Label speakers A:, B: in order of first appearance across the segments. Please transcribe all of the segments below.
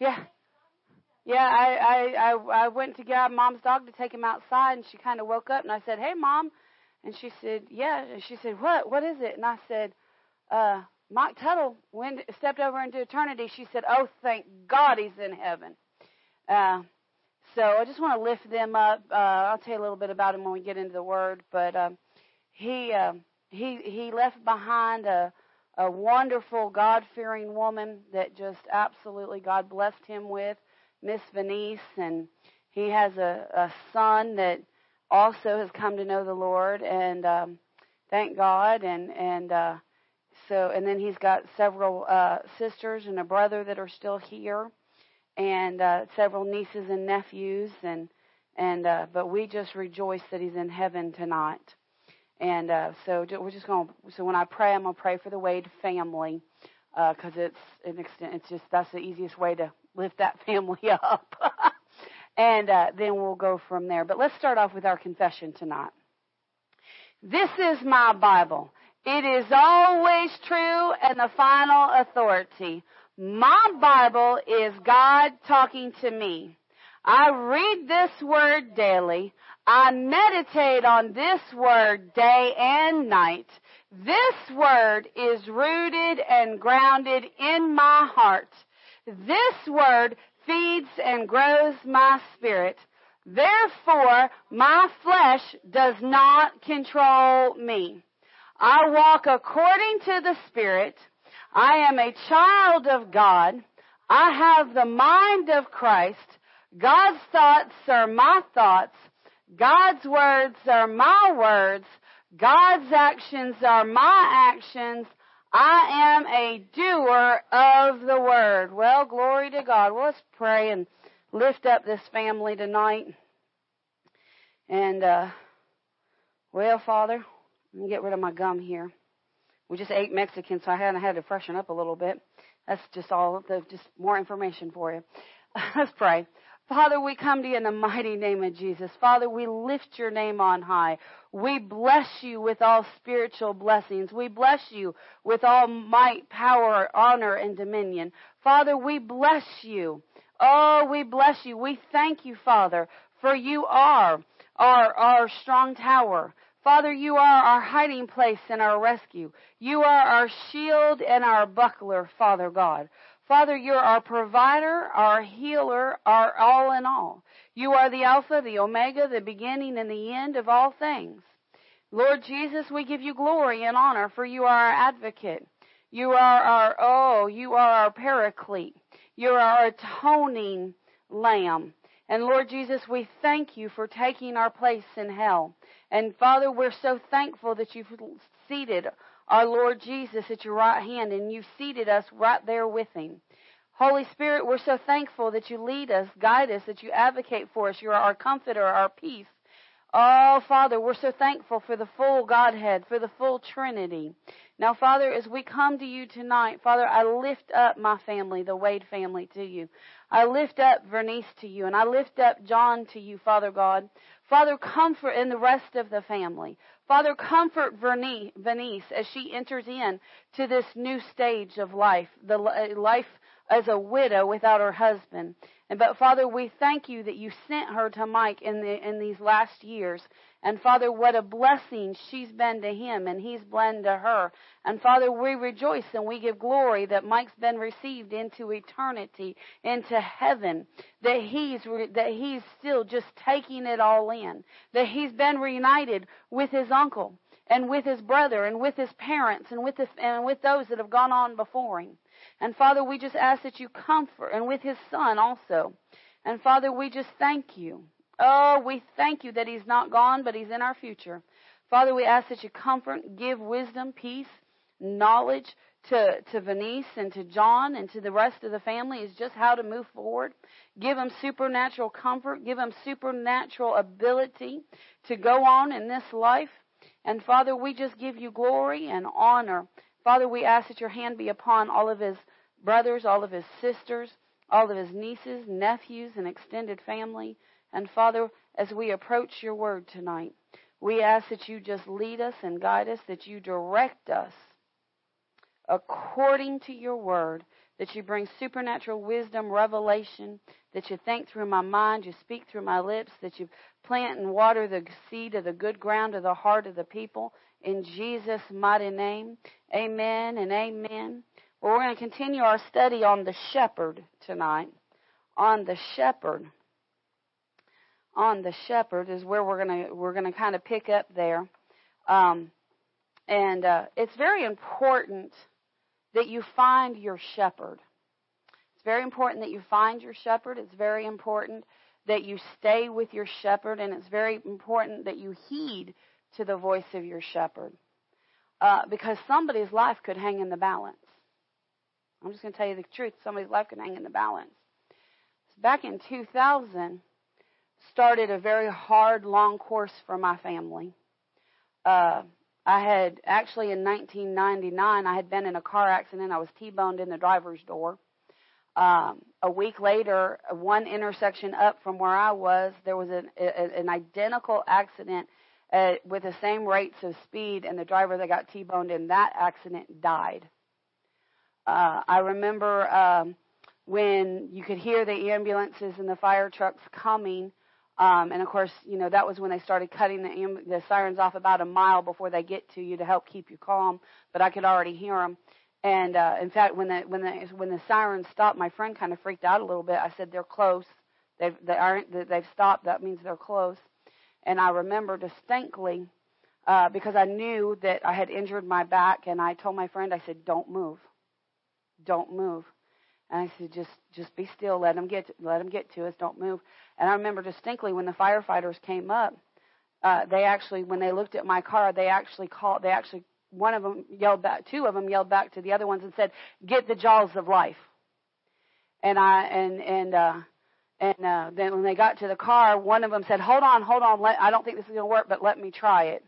A: Yeah. Yeah, I, I, I, I went to grab mom's dog to take him outside and she kind of woke up and I said, Hey mom. And she said, Yeah. And she said, What? What is it? And I said, uh, Mike Tuttle went, stepped over into eternity. She said, Oh, thank God he's in heaven. Uh, so I just want to lift them up. Uh, I'll tell you a little bit about him when we get into the word, but, um, he, uh, he, he left behind a, a wonderful God fearing woman that just absolutely God blessed him with, Miss Venice, and he has a, a son that also has come to know the Lord, and um, thank God, and and uh, so and then he's got several uh, sisters and a brother that are still here, and uh, several nieces and nephews, and and uh, but we just rejoice that he's in heaven tonight. And uh, so we're just going. So when I pray, I'm to pray for the Wade family because uh, it's an extent. It's just that's the easiest way to lift that family up. and uh, then we'll go from there. But let's start off with our confession tonight. This is my Bible. It is always true and the final authority. My Bible is God talking to me. I read this word daily. I meditate on this word day and night. This word is rooted and grounded in my heart. This word feeds and grows my spirit. Therefore, my flesh does not control me. I walk according to the Spirit. I am a child of God. I have the mind of Christ. God's thoughts are my thoughts. God's words are my words. God's actions are my actions. I am a doer of the word. Well, glory to God. Well, let's pray and lift up this family tonight. And, uh, well, Father, let me get rid of my gum here. We just ate Mexican, so I had, had to freshen up a little bit. That's just all, the, just more information for you. Let's pray. Father, we come to you in the mighty name of Jesus. Father, we lift your name on high. We bless you with all spiritual blessings. We bless you with all might, power, honor, and dominion. Father, we bless you. Oh, we bless you. We thank you, Father, for you are our, our strong tower. Father, you are our hiding place and our rescue. You are our shield and our buckler, Father God. Father, you're our provider, our healer, our all in all. You are the Alpha, the Omega, the beginning and the end of all things. Lord Jesus, we give you glory and honor for you are our advocate. You are our, oh, you are our paraclete. You're our atoning lamb. And Lord Jesus, we thank you for taking our place in hell. And Father, we're so thankful that you've seated our Lord Jesus at your right hand, and you seated us right there with him. Holy Spirit, we're so thankful that you lead us, guide us, that you advocate for us. You're our comforter, our peace. Oh, Father, we're so thankful for the full Godhead, for the full Trinity. Now, Father, as we come to you tonight, Father, I lift up my family, the Wade family, to you. I lift up Vernice to you, and I lift up John to you, Father God. Father, comfort in the rest of the family. Father, comfort Venice as she enters in to this new stage of life, the life as a widow without her husband. And but Father, we thank you that you sent her to Mike in the in these last years. And Father, what a blessing she's been to him and he's been to her. And Father, we rejoice and we give glory that Mike's been received into eternity, into heaven, that he's that he's still just taking it all in, that he's been reunited with his uncle and with his brother and with his parents and with and with those that have gone on before him. And Father, we just ask that you comfort, and with his son also. And Father, we just thank you. Oh, we thank you that he's not gone, but he's in our future. Father, we ask that you comfort, give wisdom, peace, knowledge to, to Venice and to John and to the rest of the family is just how to move forward. Give them supernatural comfort. Give them supernatural ability to go on in this life. And Father, we just give you glory and honor Father, we ask that your hand be upon all of his brothers, all of his sisters, all of his nieces, nephews, and extended family. And Father, as we approach your word tonight, we ask that you just lead us and guide us, that you direct us according to your word, that you bring supernatural wisdom, revelation, that you think through my mind, you speak through my lips, that you plant and water the seed of the good ground of the heart of the people. In Jesus' mighty name, amen and amen. Well, we're going to continue our study on the shepherd tonight. On the shepherd. On the shepherd is where we're to we're to kind of pick up there, um, and uh, it's very important that you find your shepherd. It's very important that you find your shepherd. It's very important that you stay with your shepherd, and it's very important that you heed to the voice of your shepherd. Uh, because somebody's life could hang in the balance. I'm just going to tell you the truth. Somebody's life could hang in the balance. So back in 2000, started a very hard, long course for my family. Uh, I had actually in 1999, I had been in a car accident. I was T-boned in the driver's door. Um, a week later, one intersection up from where I was, there was an, a, an identical accident uh, with the same rates of speed, and the driver that got T-boned in that accident died. Uh, I remember um, when you could hear the ambulances and the fire trucks coming um, and of course, you know that was when they started cutting the, the sirens off about a mile before they get to you to help keep you calm. But I could already hear them. And uh, in fact, when the when the when the sirens stopped, my friend kind of freaked out a little bit. I said, "They're close. They've they aren't they've stopped. That means they're close." And I remember distinctly uh, because I knew that I had injured my back, and I told my friend, I said, "Don't move, don't move." And I said, just just be still. Let them get to, let them get to us. Don't move. And I remember distinctly when the firefighters came up, uh, they actually when they looked at my car, they actually called. They actually one of them yelled back. Two of them yelled back to the other ones and said, "Get the jaws of life." And I and and uh, and uh, then when they got to the car, one of them said, "Hold on, hold on. Let, I don't think this is going to work, but let me try it."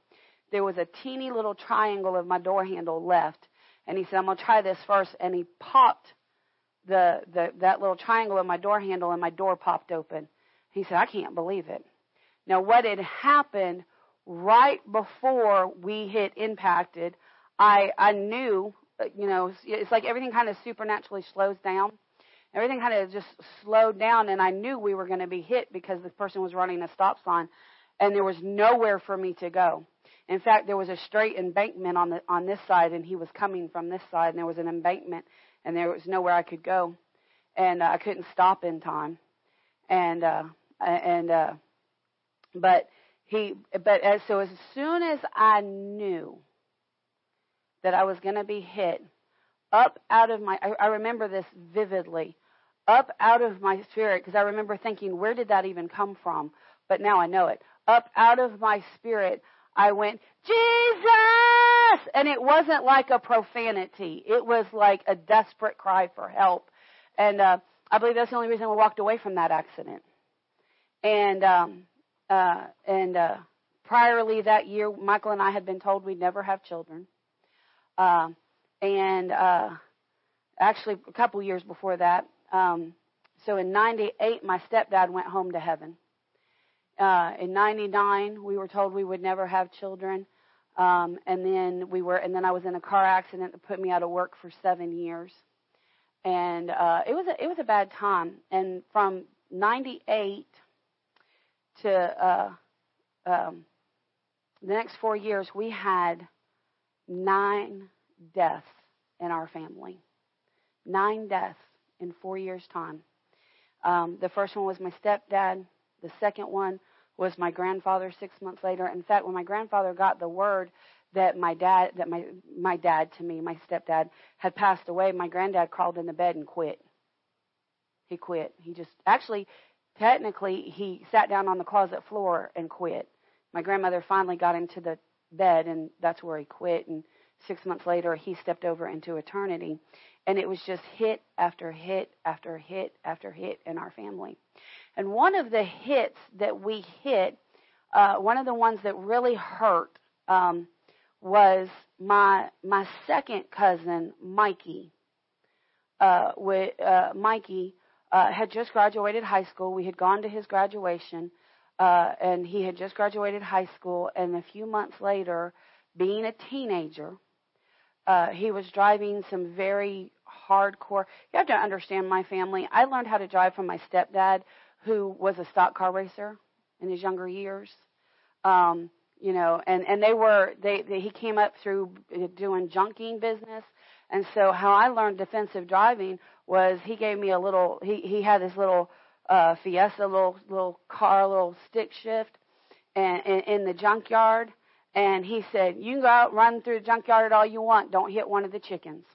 A: There was a teeny little triangle of my door handle left, and he said, "I'm going to try this first. And he popped the, the that little triangle in my door handle and my door popped open. He said, I can't believe it. Now what had happened right before we hit impacted, I I knew, uh, you know, it's like everything kind of supernaturally slows down. Everything kind of just slowed down, and I knew we were going to be hit because the person was running a stop sign, and there was nowhere for me to go. In fact, there was a straight embankment on the on this side, and he was coming from this side, and there was an embankment, and there was nowhere I could go, and uh, I couldn't stop in time, and uh, and uh, but he but as so as soon as I knew that I was going to be hit, up out of my I, I remember this vividly, up out of my spirit because I remember thinking, where did that even come from? But now I know it. Up out of my spirit, I went, Jesus! And it wasn't like a profanity. It was like a desperate cry for help. And, uh, I believe that's the only reason we walked away from that accident. And, um, uh, and, uh, priorly that year, Michael and I had been told we'd never have children. Uh, and, uh, actually a couple years before that, um, so in 98, my stepdad went home to heaven. Uh, in 99, we were told we would never have children. Um, and then we were, and then I was in a car accident that put me out of work for seven years. And, uh, it was a, it was a bad time. And from 98 to, uh, um, the next four years, we had nine deaths in our family. Nine deaths in four years' time. Um, the first one was my stepdad. The second one was my grandfather six months later. In fact, when my grandfather got the word that my dad, that my my dad to me, my stepdad, had passed away, my granddad crawled in the bed and quit. He quit. He just actually, technically, he sat down on the closet floor and quit. My grandmother finally got into the bed, and that's where he quit. And six months later, he stepped over into eternity. And it was just hit after hit after hit after hit in our family. And one of the hits that we hit, uh, one of the ones that really hurt, um, was my my second cousin Mikey. Uh, with, uh, Mikey uh, had just graduated high school. We had gone to his graduation, uh, and he had just graduated high school. And a few months later, being a teenager, uh, he was driving some very hardcore. You have to understand my family. I learned how to drive from my stepdad, who was a stock car racer in his younger years. Um, you know, and and they were they, they he came up through doing junking business, and so how I learned defensive driving was he gave me a little he he had this little uh Fiesta little little car little stick shift, and in, in the junkyard, and he said you can go out run through the junkyard all you want, don't hit one of the chickens.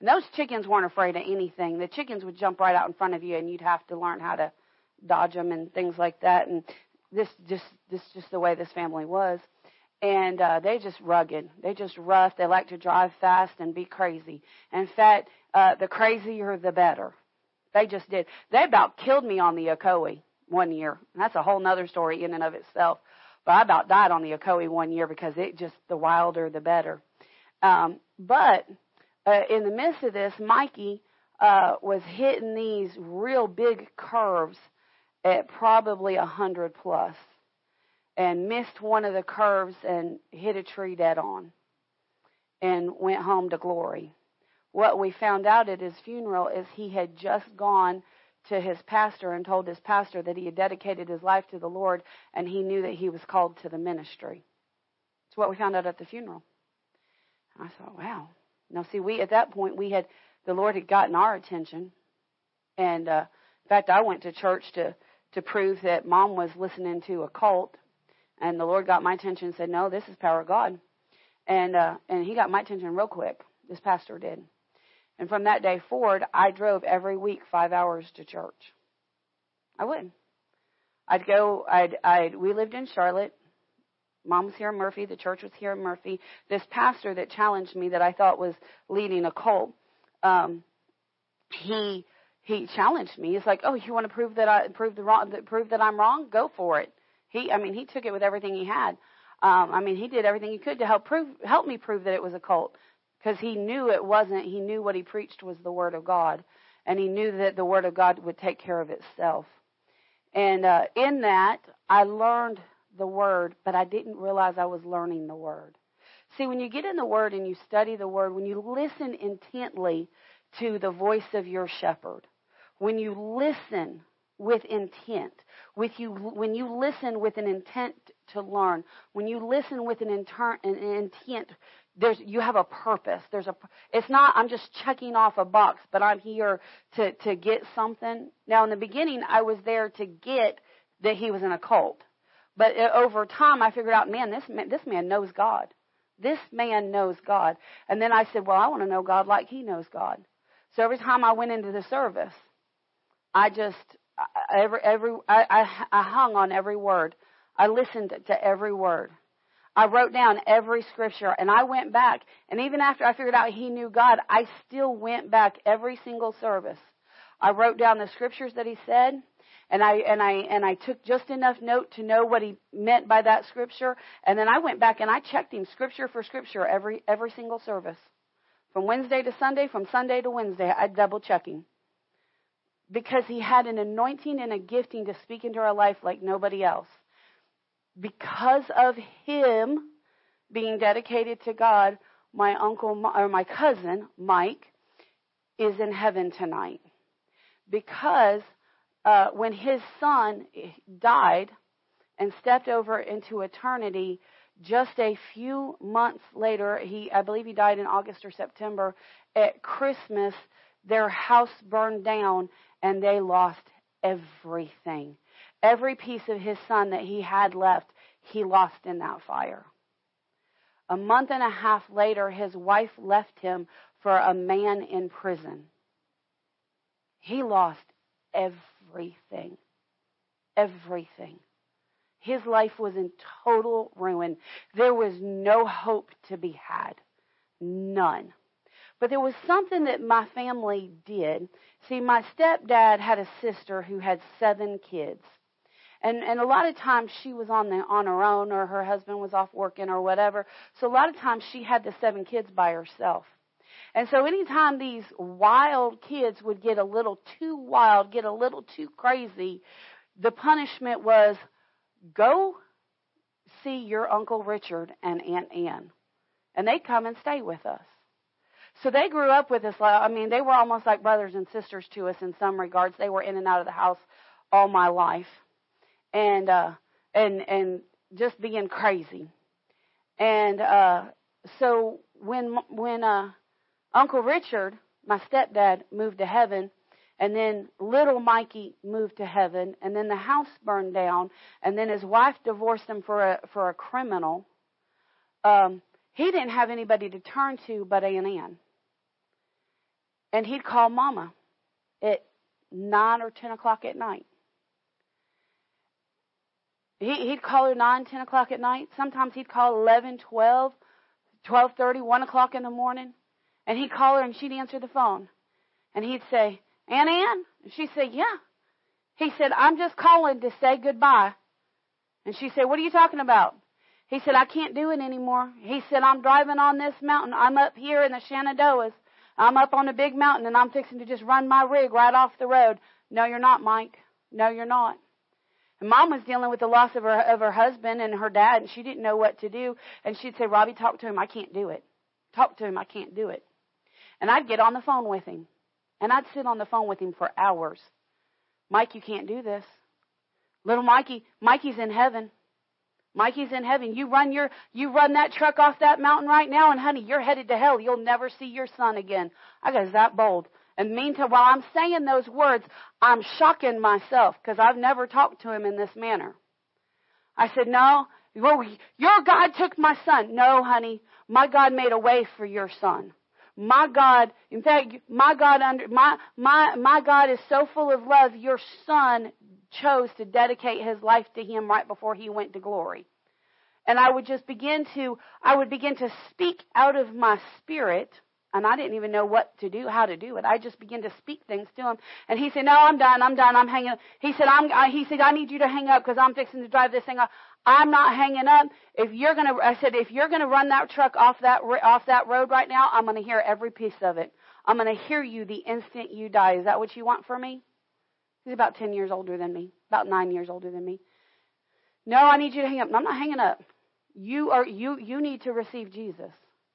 A: And those chickens weren't afraid of anything. The chickens would jump right out in front of you, and you'd have to learn how to dodge them and things like that. And this just this just the way this family was. And uh they just rugged. They just rough. They like to drive fast and be crazy. In fact uh the crazier the better. They just did. They about killed me on the Ocoee one year. And that's a whole nother story in and of itself. But i about died on the Ocoee one year because it just the wilder the better. Um but uh, in the midst of this mikey uh was hitting these real big curves at probably a hundred plus and missed one of the curves and hit a tree dead on and went home to glory. What we found out at his funeral is he had just gone to his pastor and told his pastor that he had dedicated his life to the Lord and he knew that he was called to the ministry. It's what we found out at the funeral. I thought, wow. Now, see, we at that point we had the Lord had gotten our attention, and uh, in fact, I went to church to to prove that mom was listening to a cult. And the Lord got my attention and said, No, this is power of God. And uh, and he got my attention real quick. This pastor did. And from that day forward, I drove every week five hours to church. I would. I'd go. I'd. I'd. We lived in Charlotte. Mom was here in Murphy. The church was here in Murphy. This pastor that challenged me, that I thought was leading a cult, um, he he challenged me. He's like, "Oh, you want to prove that I prove the wrong, prove that I'm wrong? Go for it." He, I mean, he took it with everything he had. Um, I mean, he did everything he could to help prove, help me prove that it was a cult, because he knew it wasn't. He knew what he preached was the word of God, and he knew that the word of God would take care of itself. And uh, in that, I learned the word, but I didn't realize I was learning the word. See, when you get in the word and you study the word, when you listen intently to the voice of your shepherd, when you listen with intent, with you, when you listen with an intent to learn, when you listen with an, inter, an intent, there's, you have a purpose. There's a, it's not, I'm just checking off a box, but I'm here to, to get something. Now in the beginning, I was there to get that he was in a cult. But uh, over time, I figured out, man, this man, this man knows God. This man knows God. And then I said, well, I want to know God like he knows God. So every time I went into the service, I just every every I, I I hung on every word. I listened to every word. I wrote down every scripture and I went back and even after I figured out he knew God, I still went back every single service. I wrote down the scriptures that he said and I and I and I took just enough note to know what he meant by that scripture and then I went back and I checked him scripture for scripture every every single service. From Wednesday to Sunday, from Sunday to Wednesday, I double checking because he had an anointing and a gifting to speak into our life like nobody else. Because of him being dedicated to God, my uncle or my cousin Mike is in heaven tonight. Because uh, when his son died and stepped over into eternity, just a few months later, he I believe he died in August or September. At Christmas, their house burned down and they lost everything. Every piece of his son that he had left, he lost in that fire. A month and a half later, his wife left him for a man in prison. He lost everything. Everything. His life was in total ruin. There was no hope to be had. None. But there was something that my family did. See, my stepdad had a sister who had seven kids. And and a lot of times she was on the on her own or her husband was off working or whatever. So a lot of times she had the seven kids by herself. And so anytime these wild kids would get a little too wild, get a little too crazy, the punishment was go see your Uncle Richard and Aunt Ann. And they'd come and stay with us. So they grew up with us. I mean, they were almost like brothers and sisters to us in some regards. They were in and out of the house all my life, and uh, and and just being crazy. And uh, so when when uh, Uncle Richard, my stepdad, moved to heaven, and then little Mikey moved to heaven, and then the house burned down, and then his wife divorced him for a for a criminal. Um, he didn't have anybody to turn to but Aunt Ann. And he'd call Mama at nine or ten o'clock at night. He, he'd call her nine, ten o'clock at night. Sometimes he'd call eleven, twelve, twelve thirty, one o'clock in the morning, and he'd call her and she'd answer the phone, and he'd say, "Aunt Ann," and she'd say, "Yeah." He said, "I'm just calling to say goodbye," and she said, "What are you talking about?" He said, "I can't do it anymore." He said, "I'm driving on this mountain. I'm up here in the Shenandoahs. I'm up on a big mountain, and I'm fixing to just run my rig right off the road." No, you're not, Mike. No, you're not. And mom was dealing with the loss of her of her husband and her dad, and she didn't know what to do. And she'd say, "Robbie, talk to him. I can't do it. Talk to him. I can't do it." And I'd get on the phone with him, and I'd sit on the phone with him for hours. Mike, you can't do this. Little Mikey, Mikey's in heaven. Mikey's in heaven. You run your you run that truck off that mountain right now, and honey, you're headed to hell. You'll never see your son again. I got that bold. And meantime, while I'm saying those words, I'm shocking myself because I've never talked to him in this manner. I said, no, well, your God took my son. No, honey, my God made a way for your son. My God, in fact, my God under, my, my, my God is so full of love, your son chose to dedicate his life to him right before he went to glory. And I would just begin to, I would begin to speak out of my spirit and I didn't even know what to do, how to do it. I just began to speak things to him, and he said, "No, I'm done. I'm done. I'm hanging." Up. He said, "I'm." I, he said, "I need you to hang up because I'm fixing to drive this thing off." I'm not hanging up. If you're gonna, I said, if you're gonna run that truck off that off that road right now, I'm gonna hear every piece of it. I'm gonna hear you the instant you die. Is that what you want for me? He's about ten years older than me, about nine years older than me. No, I need you to hang up. No, I'm not hanging up. You are you you need to receive Jesus.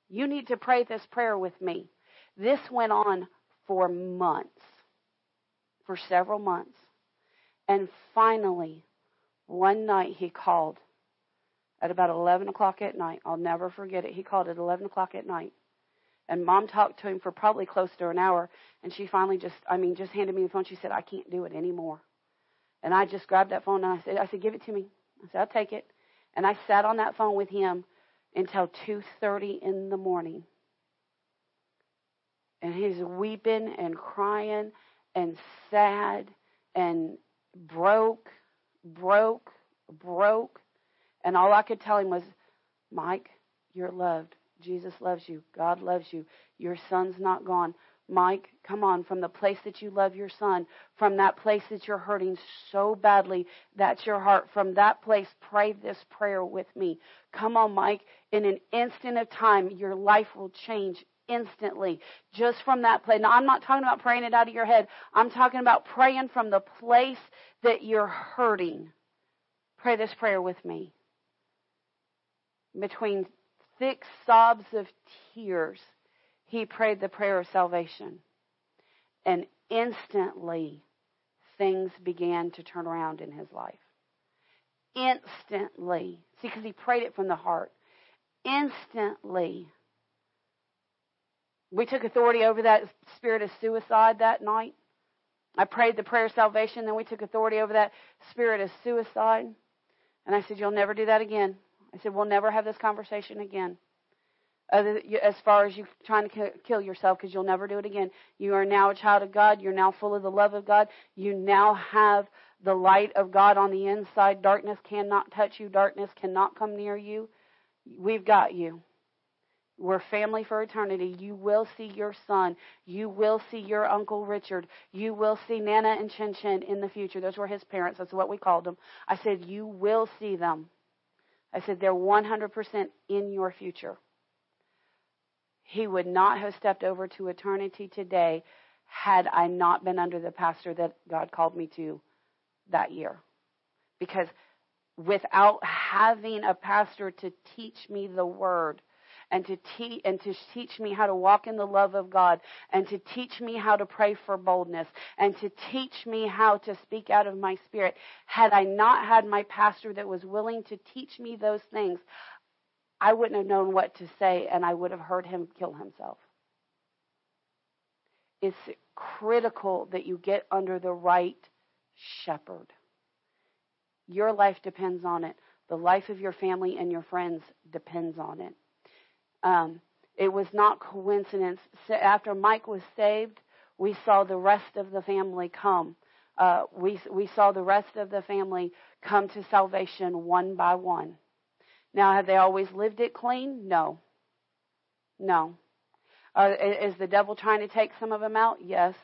A: You need to pray this prayer with me. This went on for months, for several months. And finally, one night he called at about 11 o'clock at night. I'll never forget it. He called at 11 o'clock at night. And mom talked to him for probably close to an hour. And she finally just, I mean, just handed me the phone. She said, I can't do it anymore. And I just grabbed that phone and I said, I said, give it to me. I said, I'll take it. And I sat on that phone with him until 2:30 in the morning. And he's weeping and crying and sad and broke, broke, broke. And all I could tell him was, Mike, you're loved. Jesus loves you. God loves you. Your son's not gone. Mike, come on, from the place that you love your son, from that place that you're hurting so badly, that's your heart. From that place, pray this prayer with me. Come on, Mike. In an instant of time, your life will change instantly just from that place. Now, I'm not talking about praying it out of your head. I'm talking about praying from the place that you're hurting. Pray this prayer with me. Between thick sobs of tears, he prayed the prayer of salvation. And instantly, things began to turn around in his life. Instantly. See, because he prayed it from the heart. Instantly. We took authority over that spirit of suicide that night. I prayed the prayer of salvation, then we took authority over that spirit of suicide. And I said, You'll never do that again. I said, We'll never have this conversation again as far as you trying to kill yourself because you'll never do it again. You are now a child of God. You're now full of the love of God. You now have the light of God on the inside. Darkness cannot touch you. Darkness cannot come near you. We've got you. We're family for eternity. You will see your son. You will see your Uncle Richard. You will see Nana and Chin Chin in the future. Those were his parents. That's what we called them. I said, You will see them. I said, They're 100% in your future he would not have stepped over to eternity today had I not been under the pastor that God called me to that year. Because without having a pastor to teach me the word and to teach and to teach me how to walk in the love of God and to teach me how to pray for boldness and to teach me how to speak out of my spirit. Had I not had my pastor that was willing to teach me those things, I wouldn't have known what to say and I would have heard him kill himself. It's critical that you get under the right shepherd. Your life depends on it. The life of your family and your friends depends on it. Um, it was not coincidence. After Mike was saved, we saw the rest of the family come. Uh, we we saw the rest of the family come to salvation one by one. Now, have they always lived it clean? No. No. Uh, is the devil trying to take some of them out? Yes.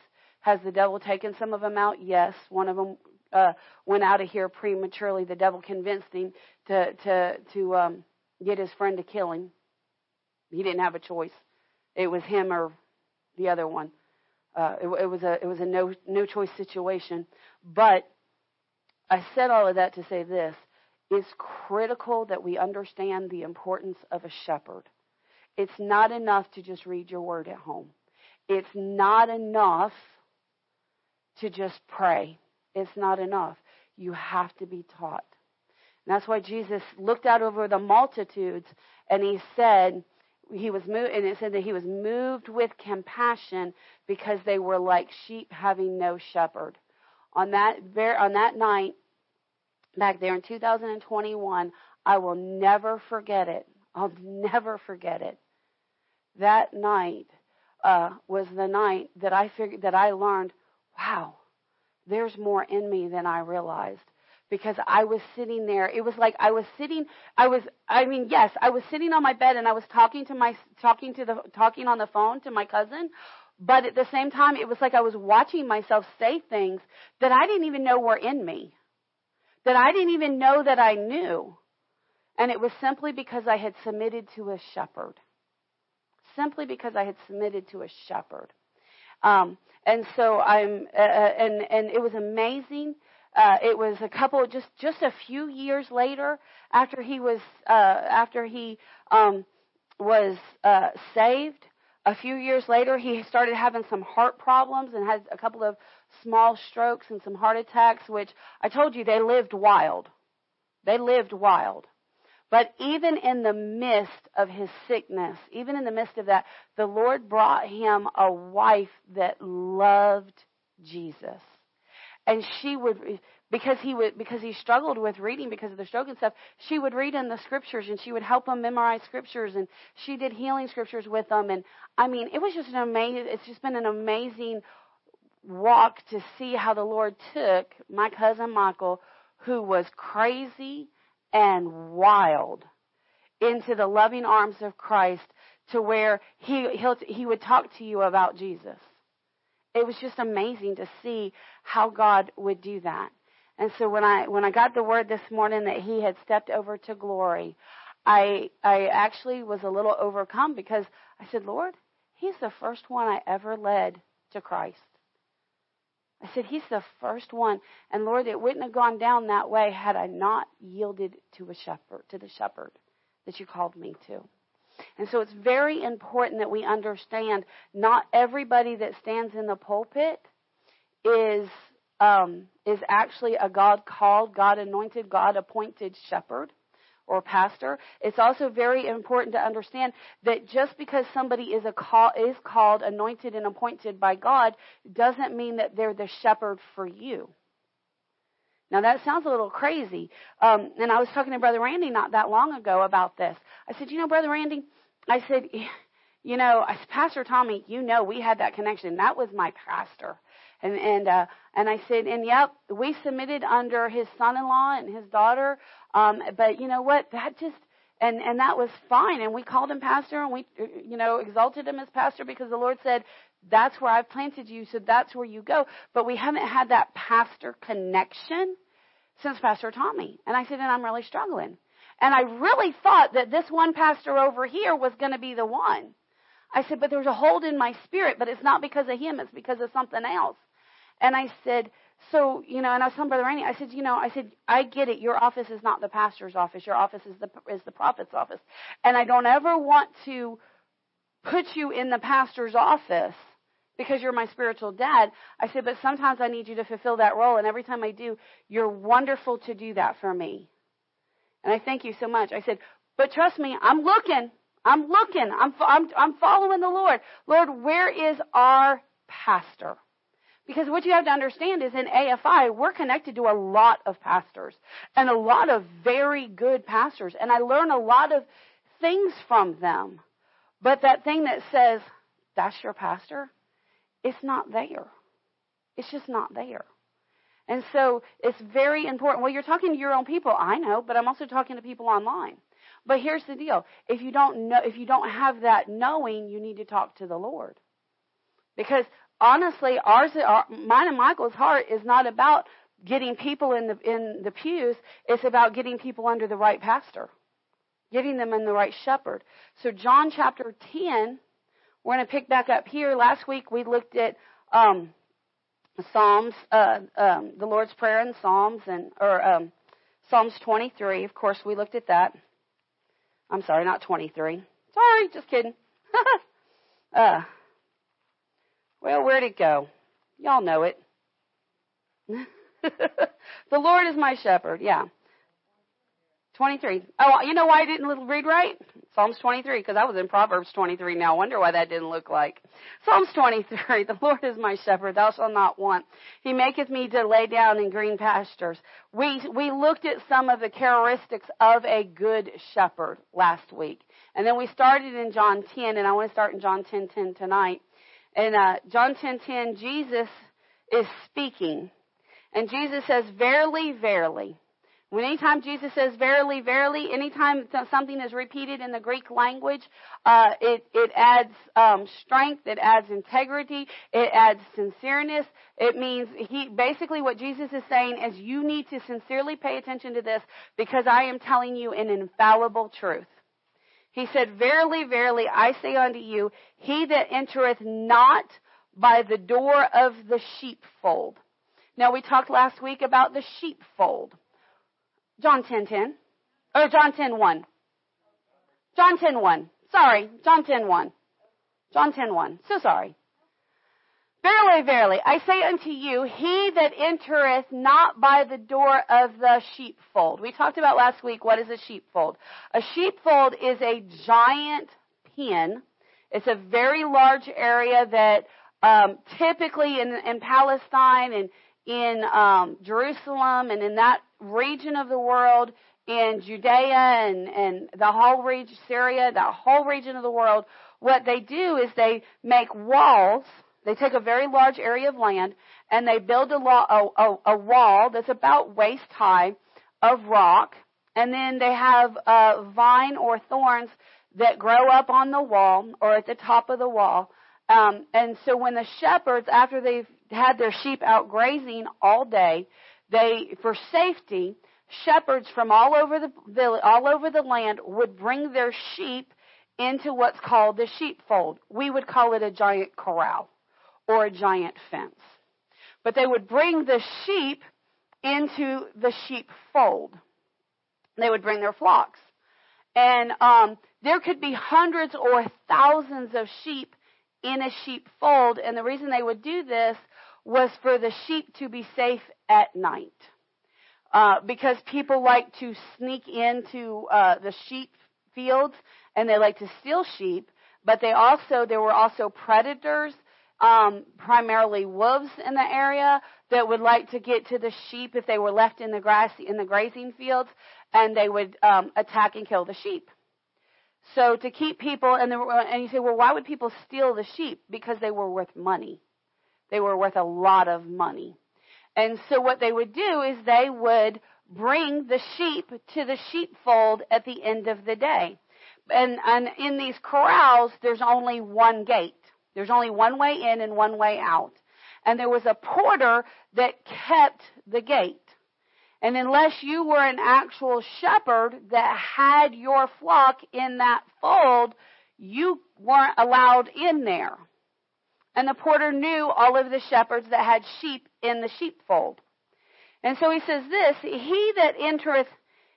A: Has the devil taken some of them out? Yes. One of them uh, went out of here prematurely. The devil convinced him to to to um, get his friend to kill him. He didn't have a choice. It was him or the other one. Uh, it, it was a it was a no no choice situation. But I said all of that to say this: it's critical that we understand the importance of a shepherd. It's not enough to just read your word at home. It's not enough to just pray. It's not enough. You have to be taught. And that's why Jesus looked out over the multitudes and he said, he was moved, and it said that he was moved with compassion because they were like sheep having no shepherd. On that on that night, back there in 2021, I will never forget it. I'll never forget it. That night uh, was the night that I figured that I learned, wow, there's more in me than I realized because I was sitting there. It was like I was sitting. I was. I mean, yes, I was sitting on my bed and I was talking to my talking to the talking on the phone to my cousin. But at the same time, it was like I was watching myself say things that I didn't even know were in me, that I didn't even know that I knew, and it was simply because I had submitted to a shepherd. Simply because I had submitted to a shepherd. Um, and so I'm, uh, uh, and and it was amazing. Uh, it was a couple, just just a few years later, after he was, uh, after he um, was uh, saved. A few years later, he started having some heart problems and had a couple of small strokes and some heart attacks, which I told you they lived wild. They lived wild. But even in the midst of his sickness, even in the midst of that, the Lord brought him a wife that loved Jesus. And she would, because he would, because he struggled with reading because of the stroke and stuff, she would read in the scriptures and she would help him memorize scriptures and she did healing scriptures with them. And I mean, it was just an amazing, it's just been an amazing walk to see how the Lord took my cousin Michael, who was crazy, and wild into the loving arms of Christ to where he he'll, he would talk to you about Jesus. It was just amazing to see how God would do that. And so when I when I got the word this morning that he had stepped over to glory, I I actually was a little overcome because I said, "Lord, he's the first one I ever led to Christ." I said, He's the first one. And Lord, it wouldn't have gone down that way had I not yielded to a shepherd, to the shepherd that you called me to. And so it's very important that we understand not everybody that stands in the pulpit is um, is actually a God called, God anointed, God appointed shepherd or pastor. It's also very important to understand that just because somebody is a call, is called, anointed, and appointed by God doesn't mean that they're the shepherd for you. Now that sounds a little crazy. Um, and I was talking to Brother Randy not that long ago about this. I said, you know, Brother Randy, I said, you know, Pastor Tommy, you know, we had that connection. That was my pastor. And and uh, and I said, and yep, we submitted under his son-in-law and his daughter. Um, but you know what? That just and and that was fine. And we called him pastor, and we you know exalted him as pastor because the Lord said, "That's where I've planted you, so that's where you go." But we haven't had that pastor connection since Pastor Tommy. And I said, and I'm really struggling. And I really thought that this one pastor over here was going to be the one. I said, but there's a hold in my spirit, but it's not because of him, it's because of something else. And I said, so you know, and I was telling Brother Randy, I said, you know, I said, I get it. Your office is not the pastor's office. Your office is the is the prophet's office, and I don't ever want to put you in the pastor's office because you're my spiritual dad. I said, but sometimes I need you to fulfill that role, and every time I do, you're wonderful to do that for me. And I thank you so much. I said, but trust me, I'm looking. I'm looking. I'm, I'm, I'm following the Lord. Lord, where is our pastor? Because what you have to understand is in AFI, we're connected to a lot of pastors and a lot of very good pastors. And I learn a lot of things from them. But that thing that says, that's your pastor, it's not there. It's just not there. And so it's very important. Well, you're talking to your own people, I know, but I'm also talking to people online. But here's the deal. If you don't know if you don't have that knowing, you need to talk to the Lord. Because honestly, ours, our, mine and Michael's heart is not about getting people in the in the pews. It's about getting people under the right pastor, getting them in the right shepherd. So John chapter ten, we're going to pick back up here. Last week we looked at um, Psalms, uh, um, the Lord's Prayer and Psalms, and or um, Psalms 23. Of course, we looked at that. I'm sorry, not 23. Sorry, just kidding. uh, well, where'd it go? Y'all know it. the Lord is my shepherd. Yeah. 23. Oh, you know why I didn't read right? Psalms 23, because I was in Proverbs 23 now. I wonder why that didn't look like. Psalms 23, the Lord is my shepherd, thou shalt not want. He maketh me to lay down in green pastures. We, we looked at some of the characteristics of a good shepherd last week. And then we started in John 10, and I want to start in John 10, 10 tonight. In uh, John 10:10, 10, Jesus is speaking, and Jesus says, "Verily, verily." When anytime Jesus says "verily, verily," anytime something is repeated in the Greek language, uh, it it adds um, strength, it adds integrity, it adds sincereness. It means he basically what Jesus is saying is you need to sincerely pay attention to this because I am telling you an infallible truth. He said, Verily, verily, I say unto you, he that entereth not by the door of the sheepfold. Now we talked last week about the sheepfold. John 10:10 10, or John 10:1. John 10:1. Sorry, John 10:1. John 10:1. So sorry. Verily, verily, I say unto you, he that entereth not by the door of the sheepfold. We talked about last week what is a sheepfold. A sheepfold is a giant pen. It's a very large area that um, typically in, in Palestine and in um, Jerusalem and in that region of the world, in Judea and, and the whole region, Syria, the whole region of the world, what they do is they make walls they take a very large area of land and they build a, a, a, a wall that's about waist high of rock, and then they have a vine or thorns that grow up on the wall or at the top of the wall. Um, and so when the shepherds, after they've had their sheep out grazing all day, they, for safety, shepherds from all over the village, all over the land would bring their sheep into what's called the sheepfold. We would call it a giant corral or a giant fence. But they would bring the sheep into the sheepfold. They would bring their flocks. And um, there could be hundreds or thousands of sheep in a sheepfold. And the reason they would do this was for the sheep to be safe at night. Uh, because people like to sneak into uh, the sheep fields and they like to steal sheep, but they also there were also predators um, primarily wolves in the area that would like to get to the sheep if they were left in the grass in the grazing fields, and they would um, attack and kill the sheep. So to keep people, and, there, and you say, well, why would people steal the sheep? Because they were worth money. They were worth a lot of money. And so what they would do is they would bring the sheep to the sheepfold at the end of the day. And, and in these corrals, there's only one gate. There's only one way in and one way out. And there was a porter that kept the gate. And unless you were an actual shepherd that had your flock in that fold, you weren't allowed in there. And the porter knew all of the shepherds that had sheep in the sheepfold. And so he says this, he that entereth,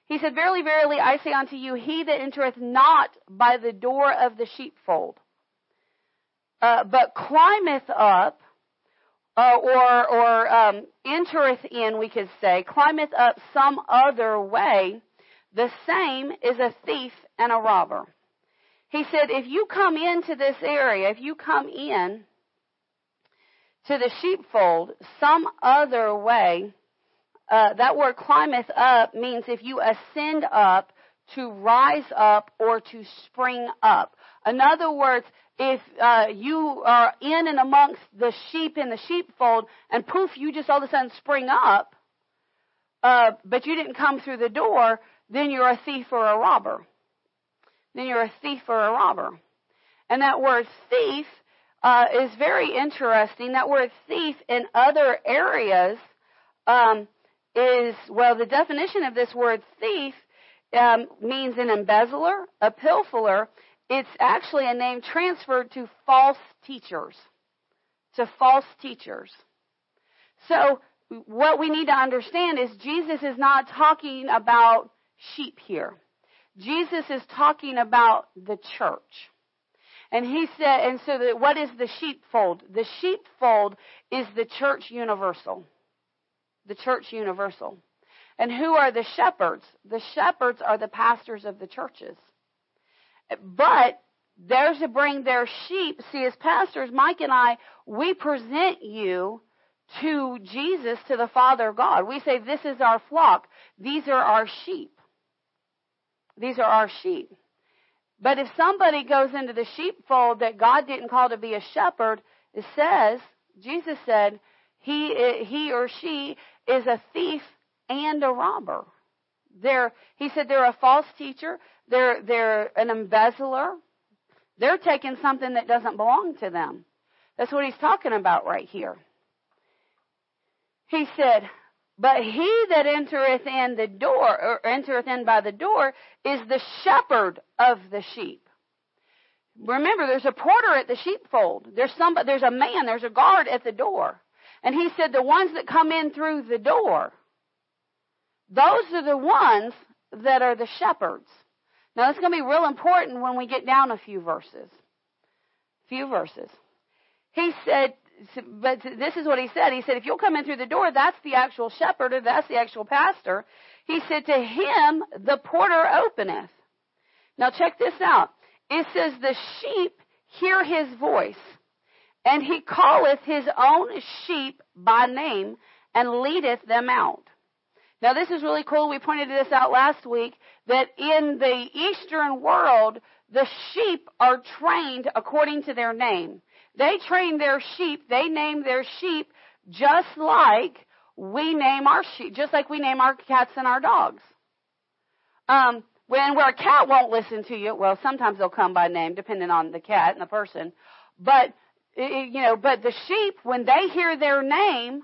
A: he said, Verily, verily, I say unto you, he that entereth not by the door of the sheepfold, uh, but climbeth up, uh, or, or um, entereth in, we could say, climbeth up some other way, the same is a thief and a robber. He said, if you come into this area, if you come in to the sheepfold some other way, uh, that word climbeth up means if you ascend up, to rise up or to spring up. In other words, if uh, you are in and amongst the sheep in the sheepfold and poof, you just all of a sudden spring up, uh, but you didn't come through the door, then you're a thief or a robber. Then you're a thief or a robber. And that word thief uh, is very interesting. That word thief in other areas um, is, well, the definition of this word thief um, means an embezzler, a pilferer. It's actually a name transferred to false teachers. To false teachers. So, what we need to understand is Jesus is not talking about sheep here. Jesus is talking about the church. And he said, and so the, what is the sheepfold? The sheepfold is the church universal. The church universal. And who are the shepherds? The shepherds are the pastors of the churches. But they're to bring their sheep. See, as pastors, Mike and I, we present you to Jesus, to the Father God. We say, This is our flock. These are our sheep. These are our sheep. But if somebody goes into the sheepfold that God didn't call to be a shepherd, it says, Jesus said, he, he or she is a thief and a robber. They're, he said they're a false teacher. They're, they're an embezzler. They're taking something that doesn't belong to them. That's what he's talking about right here. He said, but he that entereth in the door, or entereth in by the door, is the shepherd of the sheep. Remember, there's a porter at the sheepfold. There's somebody, there's a man, there's a guard at the door. And he said the ones that come in through the door, those are the ones that are the shepherds. Now, it's going to be real important when we get down a few verses. Few verses. He said, but this is what he said. He said, if you'll come in through the door, that's the actual shepherd or that's the actual pastor. He said, to him the porter openeth. Now check this out. It says, the sheep hear his voice, and he calleth his own sheep by name and leadeth them out. Now this is really cool. We pointed this out last week that in the Eastern world, the sheep are trained according to their name. They train their sheep, they name their sheep just like we name our sheep, just like we name our cats and our dogs. Um, when where a cat won't listen to you, well, sometimes they'll come by name, depending on the cat and the person. But you know, but the sheep, when they hear their name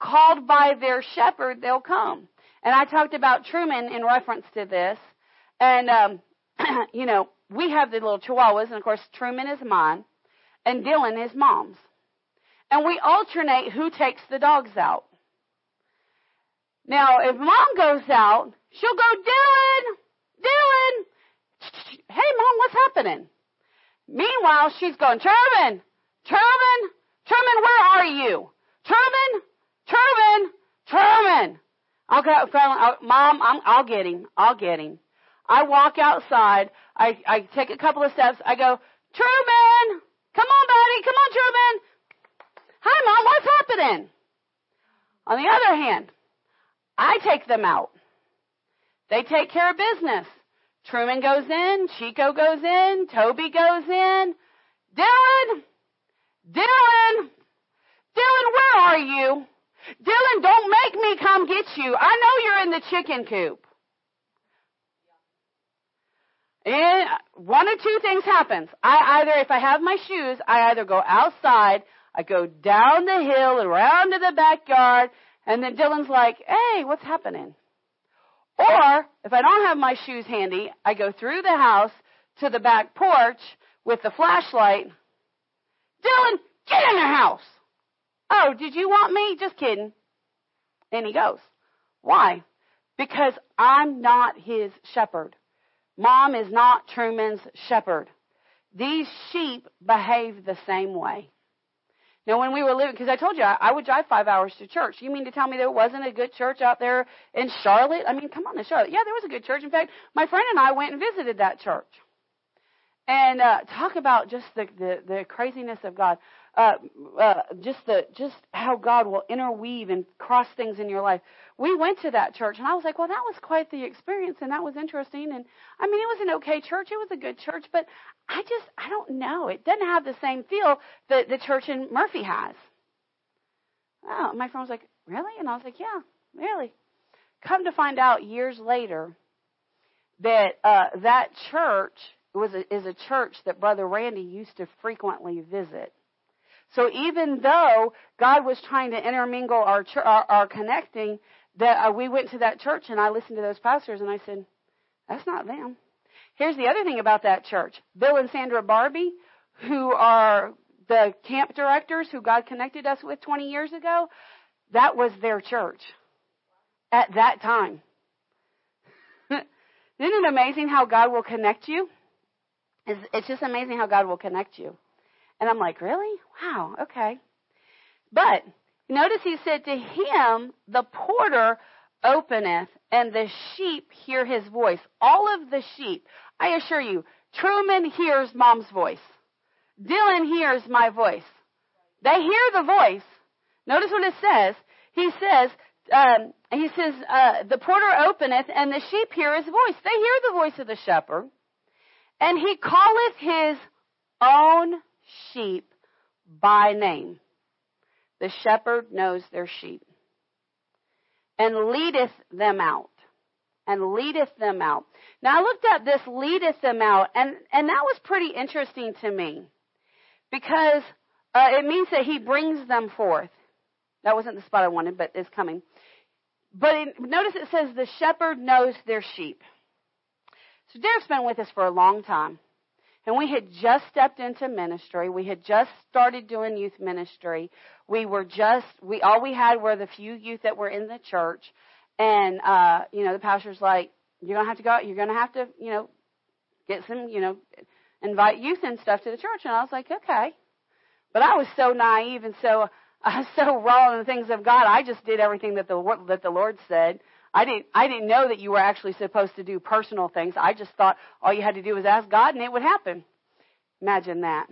A: called by their shepherd, they'll come. And I talked about Truman in reference to this, and um, you know, we have the little chihuahuas, and of course, Truman is mine and Dylan is mom's. And we alternate who takes the dogs out. Now, if mom goes out, she'll go, Dylan, Dylan, hey mom, what's happening? Meanwhile, she's going, Truman, Truman, Truman, where are you? Truman, Truman, Truman. I'll go, oh, mom, I'm, I'll get him. I'll get him. I walk outside. I, I take a couple of steps. I go, Truman, Come on. Come on, Truman. Hi, Mom. What's happening? On the other hand, I take them out. They take care of business. Truman goes in, Chico goes in, Toby goes in. Dylan! Dylan! Dylan, where are you? Dylan, don't make me come get you. I know you're in the chicken coop. And one of two things happens. I either, if I have my shoes, I either go outside, I go down the hill, around to the backyard, and then Dylan's like, hey, what's happening? Or, if I don't have my shoes handy, I go through the house to the back porch with the flashlight. Dylan, Get in the house. Oh, did you want me? Just kidding. And he goes, Why? Because I'm not his shepherd. Mom is not Truman's shepherd. These sheep behave the same way. Now, when we were living, because I told you I, I would drive five hours to church. You mean to tell me there wasn't a good church out there in Charlotte? I mean, come on, in Charlotte. Yeah, there was a good church. In fact, my friend and I went and visited that church. And uh, talk about just the, the, the craziness of God uh, uh, just the just how God will interweave and cross things in your life. We went to that church, and I was like, well, that was quite the experience, and that was interesting. And I mean, it was an okay church. It was a good church, but I just I don't know. It doesn't have the same feel that the church in Murphy has. Oh, my friend was like, really? And I was like, yeah, really. Come to find out years later that uh, that church was a, is a church that Brother Randy used to frequently visit. So even though God was trying to intermingle our, our, our connecting, that uh, we went to that church and I listened to those pastors and I said, that's not them. Here's the other thing about that church. Bill and Sandra Barbie, who are the camp directors who God connected us with 20 years ago, that was their church at that time. Isn't it amazing how God will connect you? It's just amazing how God will connect you. And I'm like, really? Wow, okay. But notice he said, To him the porter openeth, and the sheep hear his voice. All of the sheep, I assure you, Truman hears mom's voice. Dylan hears my voice. They hear the voice. Notice what it says. He says, um, he says, uh, the porter openeth, and the sheep hear his voice. They hear the voice of the shepherd. And he calleth his own sheep by name. The shepherd knows their sheep and leadeth them out. And leadeth them out. Now I looked at this leadeth them out, and, and that was pretty interesting to me because uh, it means that he brings them forth. That wasn't the spot I wanted, but it's coming. But it, notice it says the shepherd knows their sheep. So Derek's been with us for a long time. And we had just stepped into ministry. We had just started doing youth ministry. We were just we all we had were the few youth that were in the church. And uh, you know, the pastor's like, You're gonna have to go out, you're gonna have to, you know, get some, you know, invite youth and stuff to the church and I was like, Okay. But I was so naive and so was so raw in the things of God. I just did everything that the that the Lord said. I didn't I didn't know that you were actually supposed to do personal things. I just thought all you had to do was ask God and it would happen. Imagine that.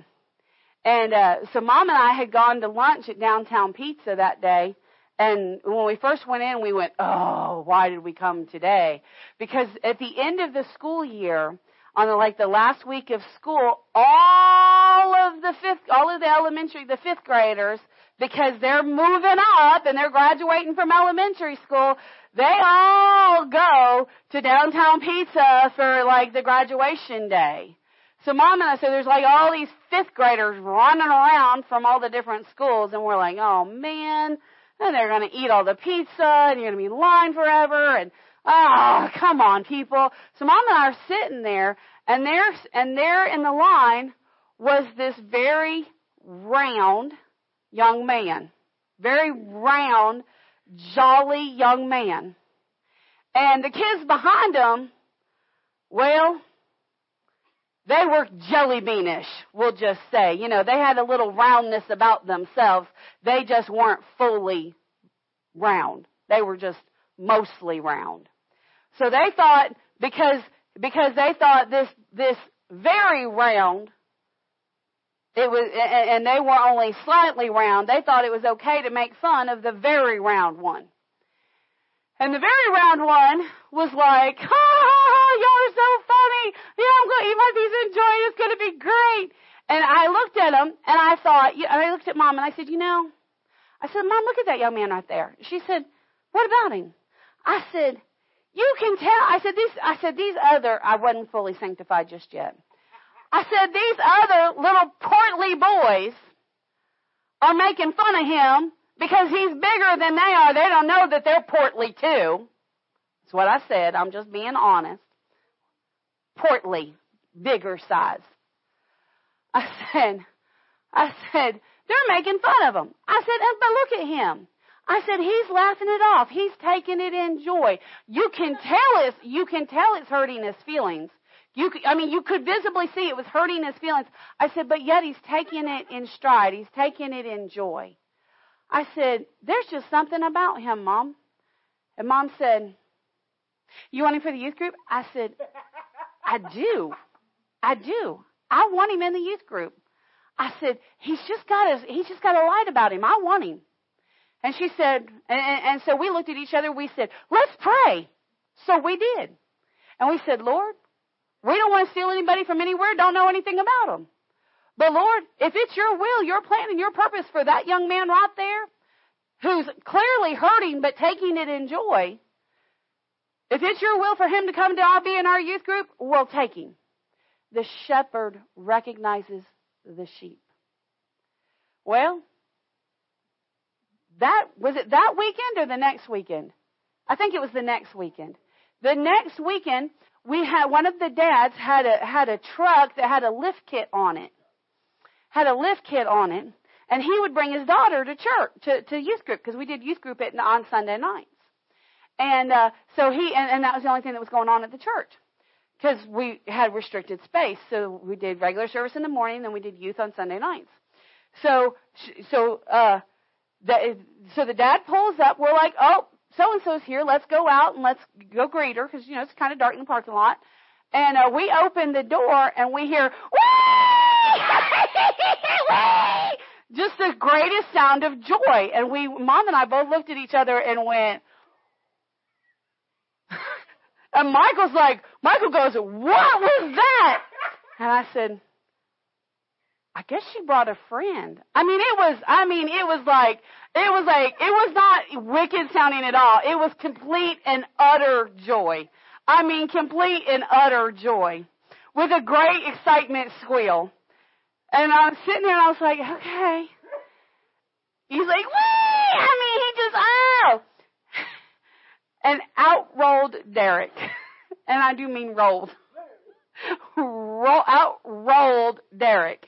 A: And uh, so mom and I had gone to lunch at Downtown Pizza that day. And when we first went in, we went, "Oh, why did we come today?" Because at the end of the school year, on the, like the last week of school, all of the fifth, all of the elementary, the fifth graders, because they're moving up and they're graduating from elementary school, they all go to downtown pizza for like the graduation day. So mom and I said there's like all these fifth graders running around from all the different schools and we're like, oh man, and they're going to eat all the pizza and you're going to be in line forever and oh, come on people. So mom and I are sitting there and there, and there in the line was this very round young man. Very round, jolly young man. And the kids behind him, well, they were jelly beanish, we'll just say. You know, they had a little roundness about themselves. They just weren't fully round. They were just mostly round. So they thought because because they thought this this very round it was, and they were only slightly round. They thought it was okay to make fun of the very round one. And the very round one was like, ha ha ha, y'all are so funny. Yeah, I'm going, you might be enjoying It's going to be great. And I looked at him and I thought, and I looked at mom and I said, you know, I said, mom, look at that young man right there. She said, what about him? I said, you can tell. I said, these, I said, these other, I wasn't fully sanctified just yet. I said, these other little portly boys are making fun of him because he's bigger than they are. They don't know that they're portly too. That's what I said. I'm just being honest. Portly, bigger size. I said, I said, They're making fun of him. I said, uh, but look at him. I said, he's laughing it off. He's taking it in joy. You can tell it's, you can tell it's hurting his feelings. You, could, I mean, you could visibly see it was hurting his feelings. I said, but yet he's taking it in stride. He's taking it in joy. I said, there's just something about him, Mom. And Mom said, you want him for the youth group? I said, I do. I do. I want him in the youth group. I said, he's just got a, he's just got a light about him. I want him. And she said, and, and so we looked at each other. We said, let's pray. So we did. And we said, Lord, we don't want to steal anybody from anywhere, don't know anything about them. But Lord, if it's your will, your plan, and your purpose for that young man right there, who's clearly hurting but taking it in joy, if it's your will for him to come to our be in our youth group, we'll take him. The shepherd recognizes the sheep. Well, that was it that weekend or the next weekend? I think it was the next weekend. The next weekend, we had one of the dads had a had a truck that had a lift kit on it. Had a lift kit on it, and he would bring his daughter to church to, to youth group because we did youth group at, on Sunday nights. And uh, so he and, and that was the only thing that was going on at the church because we had restricted space. So we did regular service in the morning, then we did youth on Sunday nights. So so uh, the, so the dad pulls up. We're like, oh, so and so's here. Let's go out and let's go greet her because you know it's kind of dark in the parking lot. And uh, we open the door and we hear, just the greatest sound of joy. And we, mom and I both looked at each other and went, and Michael's like, Michael goes, what was that? And I said, I guess she brought a friend. I mean, it was, I mean, it was like, it was like, it was not wicked sounding at all. It was complete and utter joy. I mean, complete and utter joy. With a great excitement squeal. And I'm sitting there and I was like, okay. He's like, wee! I mean, he just, oh! And out rolled Derek. And I do mean rolled. Roll, out rolled Derek.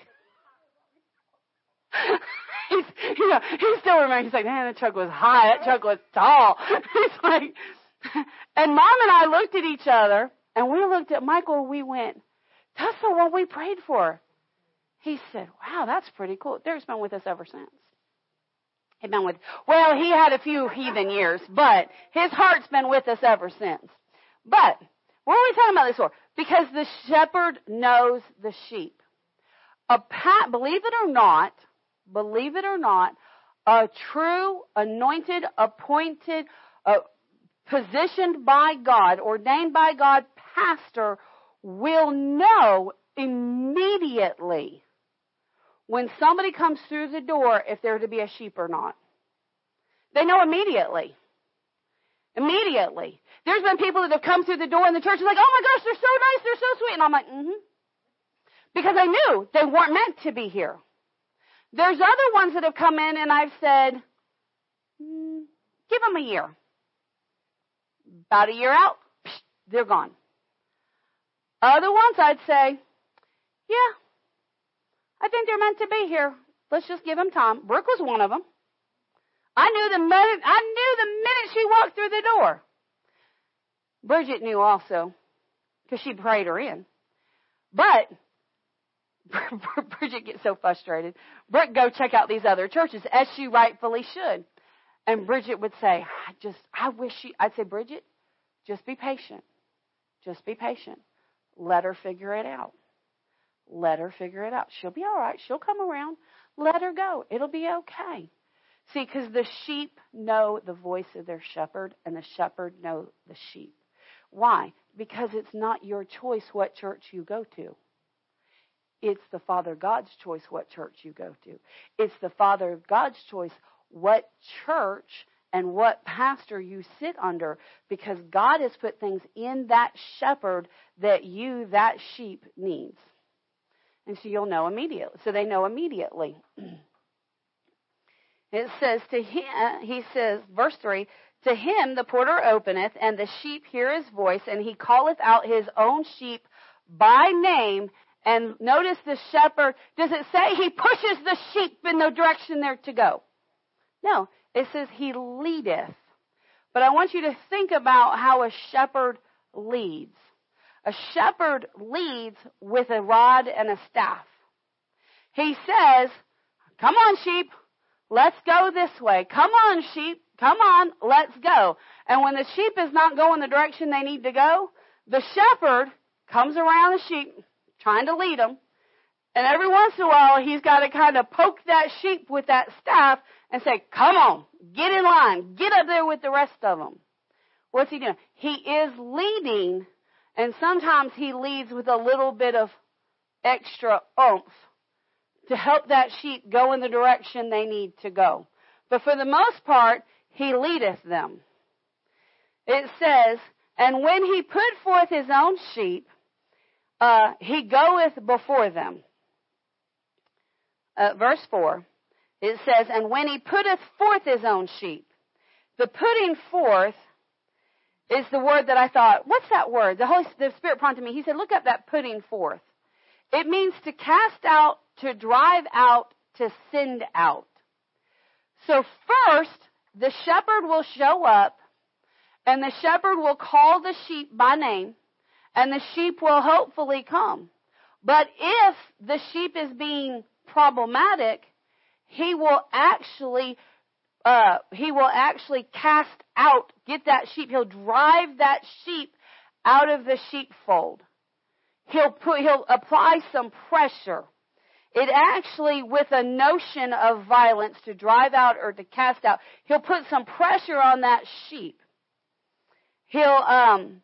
A: he's, you know, he still remembers. He's like, man, that truck was high. That truck was tall. he's like, and mom and I looked at each other, and we looked at Michael. and We went, "That's the one we prayed for." He said, "Wow, that's pretty cool." Derek's been with us ever since. He's been with. Well, he had a few heathen years, but his heart's been with us ever since. But what are we talking about this for? Because the shepherd knows the sheep. A pat, believe it or not, believe it or not, a true, anointed, appointed, uh, positioned by God, ordained by God pastor will know immediately when somebody comes through the door if they're to be a sheep or not. They know immediately. Immediately. There's been people that have come through the door in the church and like, oh my gosh, they're so nice, they're so sweet. And I'm like, mm-hmm. Because I knew they weren't meant to be here. There's other ones that have come in and I've said, mm, give them a year. About a year out, they're gone. Other ones I'd say, yeah, I think they're meant to be here. Let's just give them time. Brooke was one of them. I knew the minute, I knew the minute she walked through the door. Bridget knew also, because she prayed her in. But Bridget gets so frustrated. Brooke, go check out these other churches, as she rightfully should. And Bridget would say, I just, I wish she, I'd say, Bridget, just be patient. Just be patient. Let her figure it out. Let her figure it out. She'll be all right. She'll come around. Let her go. It'll be okay. See, because the sheep know the voice of their shepherd, and the shepherd know the sheep. Why? Because it's not your choice what church you go to. It's the Father God's choice what church you go to. It's the Father God's choice what church and what pastor you sit under because God has put things in that shepherd that you, that sheep, needs. And so you'll know immediately. So they know immediately. It says to him, uh, he says, verse 3, to him the porter openeth, and the sheep hear his voice, and he calleth out his own sheep by name And notice the shepherd, does it say he pushes the sheep in the direction they're to go? No, it says he leadeth. But I want you to think about how a shepherd leads. A shepherd leads with a rod and a staff. He says, come on sheep, let's go this way. Come on sheep, come on, let's go. And when the sheep is not going the direction they need to go, the shepherd comes around the sheep, trying to lead them. And every once in a while, he's got to kind of poke that sheep with that staff and say, come on, get in line, get up there with the rest of them. What's he doing? He is leading, and sometimes he leads with a little bit of extra oomph to help that sheep go in the direction they need to go. But for the most part, he leadeth them. It says, and when he put forth his own sheep, uh, he goeth before them. Uh, verse 4, it says, And when he putteth forth his own sheep. The putting forth is the word that I thought, what's that word? The Holy the Spirit prompted me. He said, look up that putting forth. It means to cast out, to drive out, to send out. So first, the shepherd will show up and the shepherd will call the sheep by name and the sheep will hopefully come. But if the sheep is being problematic, he will actually uh, he will actually cast out, get that sheep. He'll drive that sheep out of the sheepfold. He'll put, he'll apply some pressure. It actually, with a notion of violence to drive out or to cast out, he'll put some pressure on that sheep. He'll, um,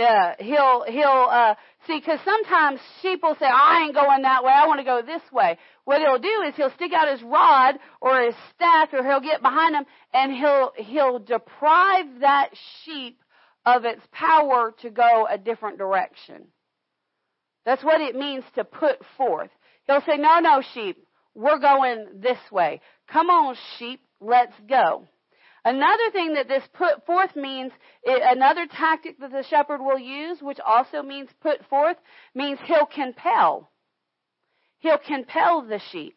A: uh, he'll he'll uh, see because sometimes sheep will say, "I ain't going that way. I want to go this way." What he'll do is he'll stick out his rod or his staff, or he'll get behind him and he'll he'll deprive that sheep of its power to go a different direction. That's what it means to put forth. He'll say, "No, no, sheep, we're going this way. Come on, sheep, let's go." Another thing that this put forth means, another tactic that the shepherd will use, which also means put forth, means he'll compel. He'll compel the sheep.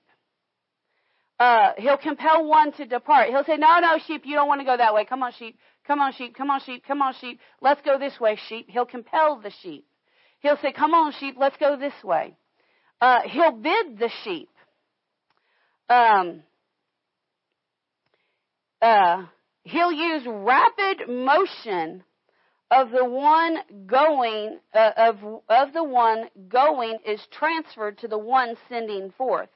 A: Uh, he'll compel one to depart. He'll say, no, no, sheep, you don't want to go that way. Come on, sheep. Come on, sheep. Come on, sheep. Come on, sheep. Let's go this way, sheep. He'll compel the sheep. He'll say, come on, sheep. Let's go this way. Uh, he'll bid the sheep. Um, uh, he'll use rapid motion of the one going uh, of of the one going is transferred to the one sending forth.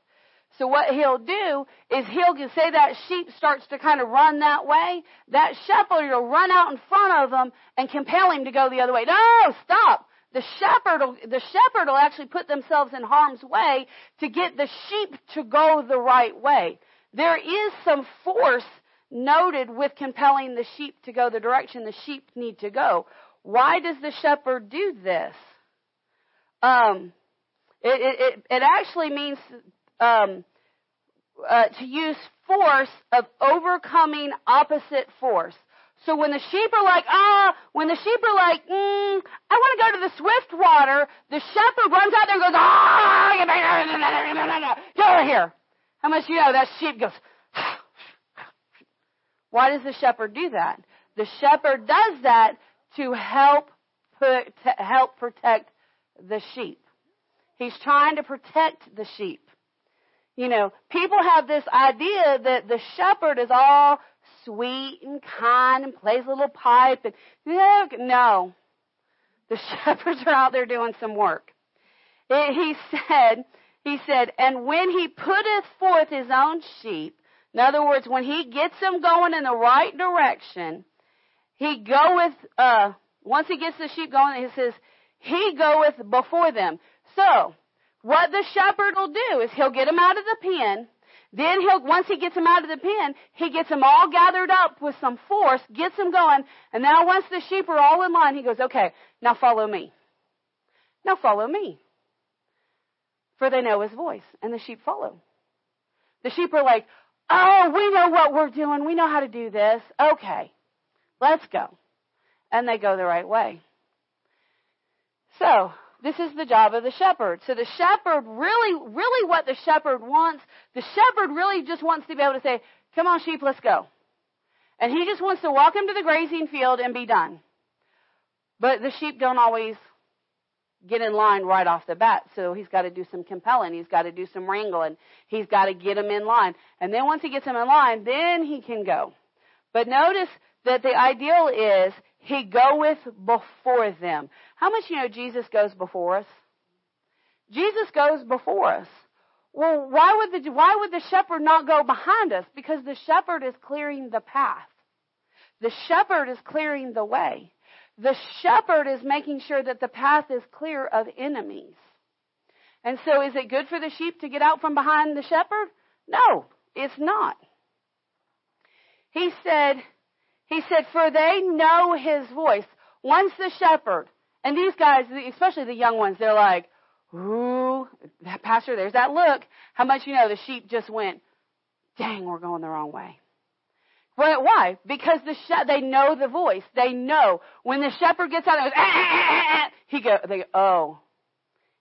A: So what he'll do is he'll say that sheep starts to kind of run that way. That shepherd will run out in front of him and compel him to go the other way. No, stop. The shepherd will, the shepherd will actually put themselves in harm's way to get the sheep to go the right way. There is some force noted with compelling the sheep to go the direction the sheep need to go. Why does the shepherd do this? Um, it, it, it actually means um, uh, to use force of overcoming opposite force. So when the sheep are like, ah, when the sheep are like, mm, I want to go to the swift water, the shepherd runs out there and goes, ah, get over here. How much you know that sheep goes, why does the shepherd do that? The shepherd does that to help put, to help protect the sheep. He's trying to protect the sheep. You know, people have this idea that the shepherd is all sweet and kind and plays a little pipe and no. The shepherds are out there doing some work. It, he said, he said, and when he putteth forth his own sheep, in other words, when he gets them going in the right direction, he goeth, uh, once he gets the sheep going, he says, he goeth before them. So, what the shepherd will do is he'll get them out of the pen. Then he'll, once he gets them out of the pen, he gets them all gathered up with some force, gets them going, and now once the sheep are all in line, he goes, okay, now follow me. Now follow me. For they know his voice, and the sheep follow. The sheep are like, Oh, we know what we're doing. We know how to do this. Okay, let's go. And they go the right way. So, This is the job of the shepherd. So the shepherd really, really what the shepherd wants, the shepherd really just wants to be able to say, come on sheep, let's go. And he just wants to walk them to the grazing field and be done. But the sheep don't always get in line right off the bat. So he's got to do some compelling. He's got to do some wrangling. He's got to get them in line. And then once he gets them in line, then he can go. But notice that the ideal is he goeth before them. How much you know Jesus goes before us? Jesus goes before us. Well, why would the why would the shepherd not go behind us? Because the shepherd is clearing the path. The shepherd is clearing the way. The shepherd is making sure that the path is clear of enemies. And so is it good for the sheep to get out from behind the shepherd? No, it's not. He said, he said, for they know his voice. Once the shepherd, and these guys, especially the young ones, they're like, ooh, pastor, there's that look. How much you know the sheep just went, dang, we're going the wrong way. Well, why? Because the she- they know the voice. They know when the shepherd gets out and goes, ah, ah, ah, he go, they go, oh,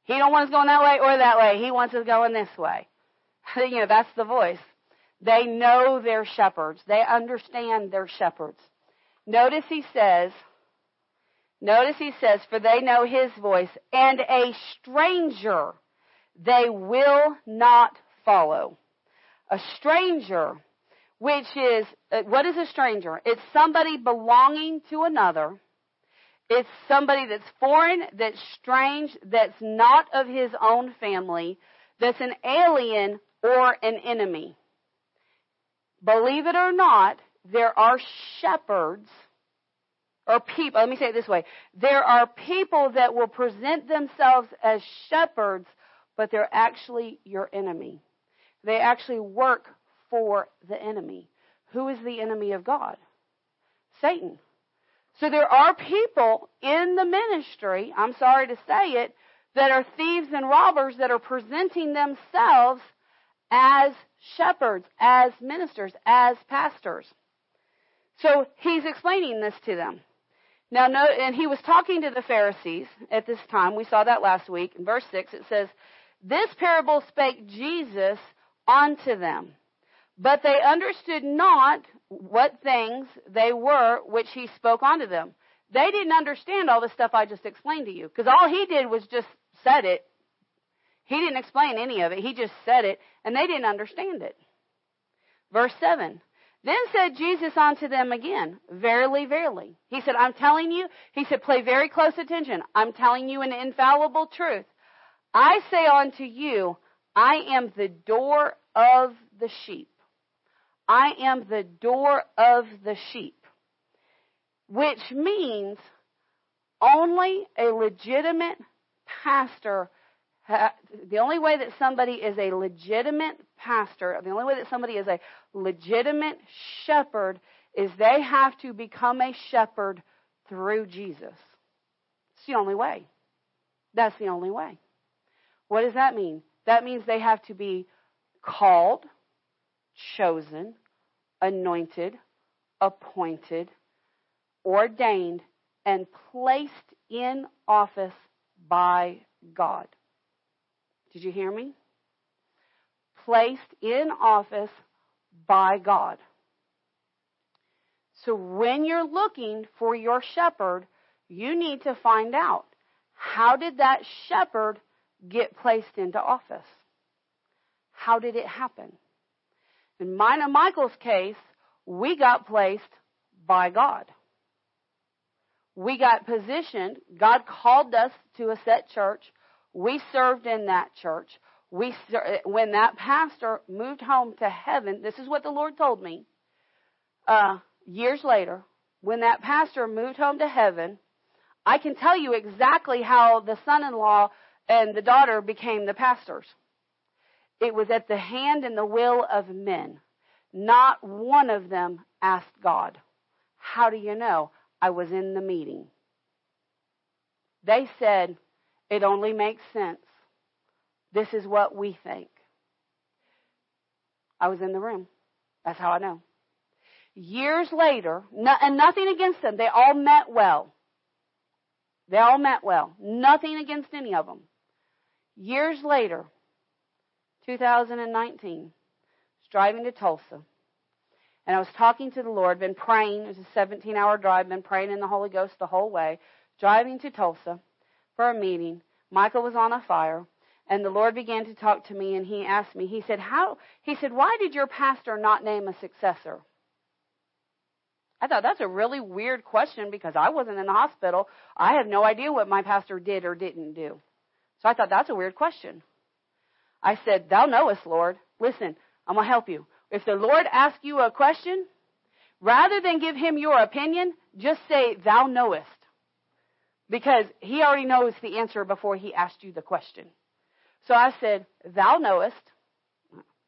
A: he don't want us going that way or that way. He wants us going this way. you know, that's the voice. They know their shepherds. They understand their shepherds. Notice he says, notice he says, for they know his voice, and a stranger they will not follow. A stranger which is, uh, what is a stranger? It's somebody belonging to another. It's somebody that's foreign, that's strange, that's not of his own family, that's an alien or an enemy. Believe it or not, there are shepherds or people, let me say it this way. There are people that will present themselves as shepherds, but they're actually your enemy. They actually work for the enemy. Who is the enemy of God? Satan. So there are people in the ministry, I'm sorry to say it, that are thieves and robbers that are presenting themselves as shepherds, as ministers, as pastors. So he's explaining this to them. Now, no, and he was talking to the Pharisees at this time. We saw that last week. In verse 6, it says, This parable spake Jesus unto them. But they understood not what things they were which he spoke unto them. They didn't understand all the stuff I just explained to you. Because all he did was just said it. He didn't explain any of it. He just said it, and they didn't understand it. Verse 7. Then said Jesus unto them again, Verily, verily. He said, I'm telling you, he said, pay very close attention. I'm telling you an infallible truth. I say unto you, I am the door of the sheep. I am the door of the sheep, which means only a legitimate pastor, the only way that somebody is a legitimate pastor, the only way that somebody is a legitimate shepherd is they have to become a shepherd through Jesus. It's the only way. That's the only way. What does that mean? That means they have to be called, chosen, anointed, appointed, ordained, and placed in office by God. Did you hear me? Placed in office by God. So when you're looking for your shepherd, you need to find out how did that shepherd get placed into office? How did it happen? In mine and Michael's case, we got placed by God. We got positioned. God called us to a set church. We served in that church. We, when that pastor moved home to heaven, this is what the Lord told me. Uh, years later, when that pastor moved home to heaven, I can tell you exactly how the son-in-law and the daughter became the pastors. It was at the hand and the will of men. Not one of them asked God. How do you know? I was in the meeting. They said, it only makes sense. This is what we think. I was in the room. That's how I know. Years later, and nothing against them, they all met well. They all met well. Nothing against any of them. Years later, 2019, was driving to Tulsa. And I was talking to the Lord, been praying. It was a 17 hour drive, been praying in the Holy Ghost the whole way. Driving to Tulsa for a meeting. Michael was on a fire. And the Lord began to talk to me and he asked me, he said, how, he said, why did your pastor not name a successor? I thought that's a really weird question because I wasn't in the hospital. I have no idea what my pastor did or didn't do. So I thought that's a weird question. I said, Thou knowest, Lord. Listen, I'm going to help you. If the Lord asks you a question, rather than give him your opinion, just say, Thou knowest. Because he already knows the answer before he asked you the question. So I said, Thou knowest.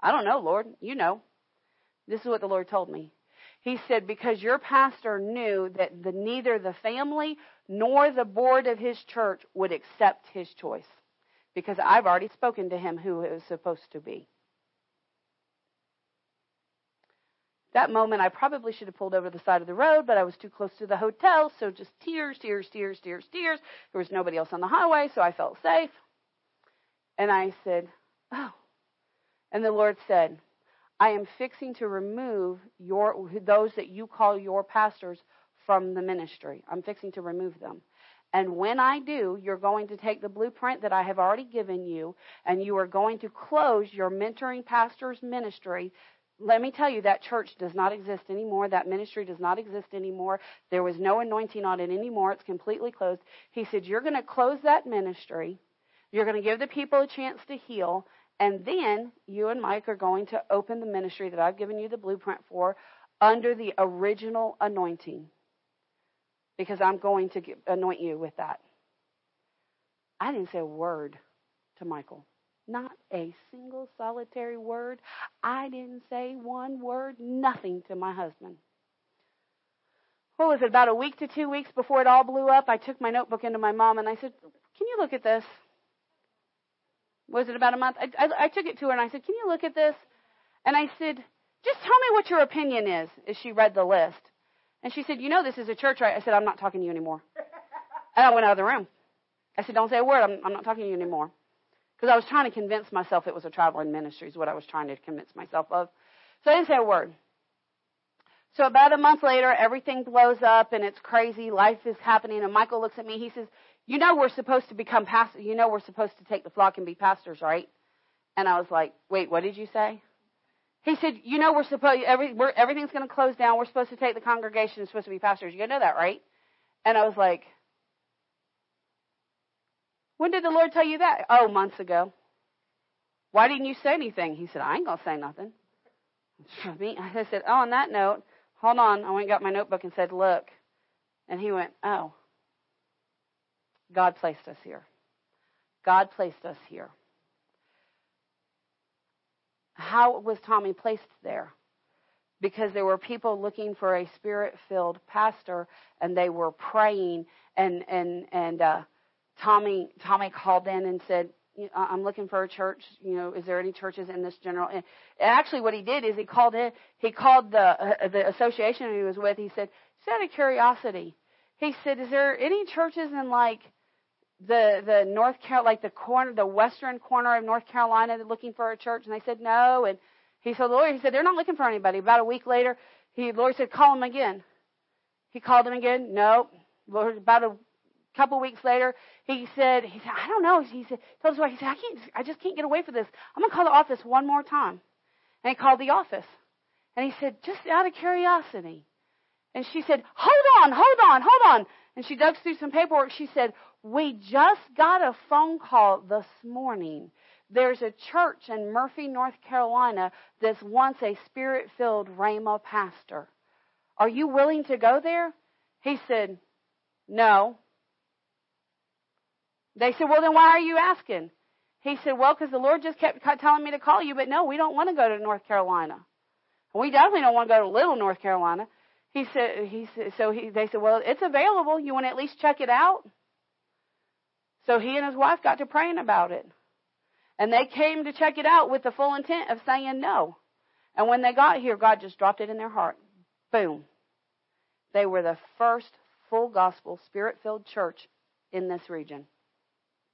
A: I don't know, Lord. You know. This is what the Lord told me. He said, because your pastor knew that the, neither the family nor the board of his church would accept his choice. Because I've already spoken to him who it was supposed to be. That moment, I probably should have pulled over the side of the road, but I was too close to the hotel, so just tears, tears, tears, tears, tears. There was nobody else on the highway, so I felt safe. And I said, Oh. And the Lord said, I am fixing to remove your those that you call your pastors from the ministry. I'm fixing to remove them. And when I do, you're going to take the blueprint that I have already given you and you are going to close your mentoring pastor's ministry. Let me tell you, that church does not exist anymore. That ministry does not exist anymore. There was no anointing on it anymore. It's completely closed. He said, You're going to close that ministry. You're going to give the people a chance to heal. And then you and Mike are going to open the ministry that I've given you the blueprint for under the original anointing. Because I'm going to anoint you with that. I didn't say a word to Michael. Not a single solitary word. I didn't say one word, nothing to my husband. What was it, about a week to two weeks before it all blew up? I took my notebook into my mom and I said, Can you look at this? was it about a month? I, I, I took it to her and I said, Can you look at this? And I said, Just tell me what your opinion is, as she read the list. And she said, You know, this is a church, right? I said, I'm not talking to you anymore. and I went out of the room. I said, Don't say a word. I'm, I'm not talking to you anymore. Because I was trying to convince myself it was a traveling ministry, is what I was trying to convince myself of. So I didn't say a word. So about a month later, everything blows up and it's crazy. Life is happening. And Michael looks at me. He says, you know we're supposed to become pastors. You know we're supposed to take the flock and be pastors, right? And I was like, wait, what did you say? He said, you know we're supposed every, we're, everything's going to close down. We're supposed to take the congregation. It's supposed to be pastors. You know that, right? And I was like, when did the Lord tell you that? Oh, months ago. Why didn't you say anything? He said, I ain't gonna say nothing. Me, I said, oh, on that note, hold on. I went and got my notebook and said, look. And he went, oh. God placed us here. God placed us here. How was Tommy placed there? Because there were people looking for a spirit-filled pastor, and they were praying. And and and uh, Tommy Tommy called in and said, "I'm looking for a church. You know, is there any churches in this general?" And actually, what he did is he called in. He called the uh, the association he was with. He said, "Just out of curiosity," he said, "Is there any churches in like?" The the North Carolina, like the corner, the western corner of North Carolina, looking for a church, and they said no. And he said, Lord, he said they're not looking for anybody. About a week later, he Lord said, call them again. He called them again. No. Lord, about a couple weeks later, he said, he said, I don't know. He said, told his wife, he said, I can't, I just can't get away from this. I'm gonna call the office one more time. And he called the office, and he said, just out of curiosity. And she said, hold on, hold on, hold on. And she dug through some paperwork. She said, we just got a phone call this morning. There's a church in Murphy, North Carolina that's once a spirit filled Rhema pastor. Are you willing to go there? He said, No. They said, Well, then why are you asking? He said, Well, because the Lord just kept telling me to call you, but no, we don't want to go to North Carolina. We definitely don't want to go to Little North Carolina. He said, he said, so he, they said, well, it's available. You want to at least check it out? So he and his wife got to praying about it. And they came to check it out with the full intent of saying no. And when they got here, God just dropped it in their heart. Boom. They were the first full gospel, spirit filled church in this region.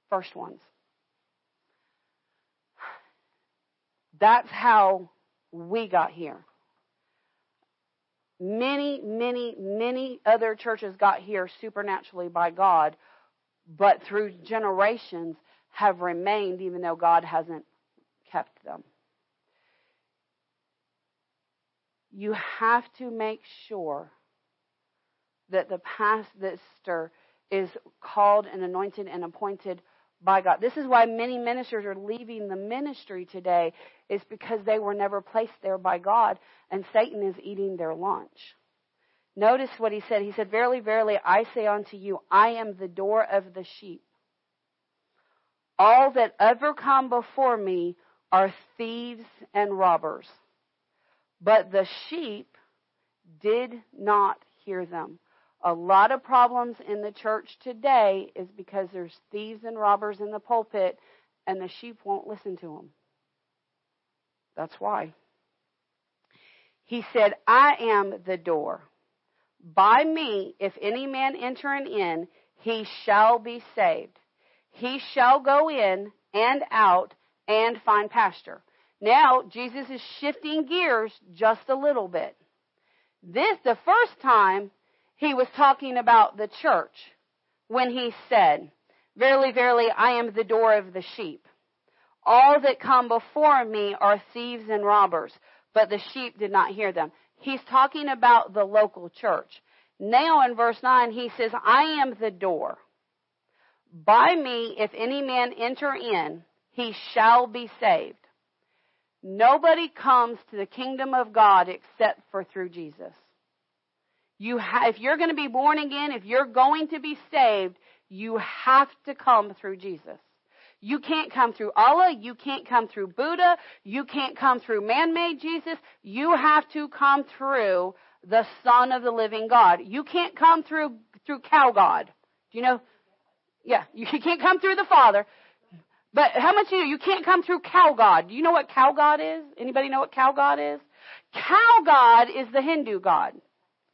A: First ones. That's how we got here. Many, many, many other churches got here supernaturally by God, but through generations have remained even though God hasn't kept them. You have to make sure that the pastor is called and anointed and appointed by God. This is why many ministers are leaving the ministry today is because they were never placed there by God and Satan is eating their lunch. Notice what he said. He said, Verily, verily, I say unto you, I am the door of the sheep. All that ever come before me are thieves and robbers. But the sheep did not hear them. A lot of problems in the church today is because there's thieves and robbers in the pulpit and the sheep won't listen to them. That's why. He said, I am the door. By me, if any man enter in, he shall be saved. He shall go in and out and find pasture. Now, Jesus is shifting gears just a little bit. This, the first time, he was talking about the church when he said, Verily, verily, I am the door of the sheep. All that come before me are thieves and robbers, but the sheep did not hear them. He's talking about the local church. Now in verse 9, he says, I am the door. By me, if any man enter in, he shall be saved. Nobody comes to the kingdom of God except for through Jesus. You ha- if you're going to be born again, if you're going to be saved, you have to come through Jesus. You can't come through Allah. You can't come through Buddha. You can't come through man-made Jesus. You have to come through the Son of the living God. You can't come through, through cow God. Do you know? Yeah, you can't come through the Father. But how much you know? You can't come through cow God. Do you know what cow God is? Anybody know what cow God is? Cow God is the Hindu God.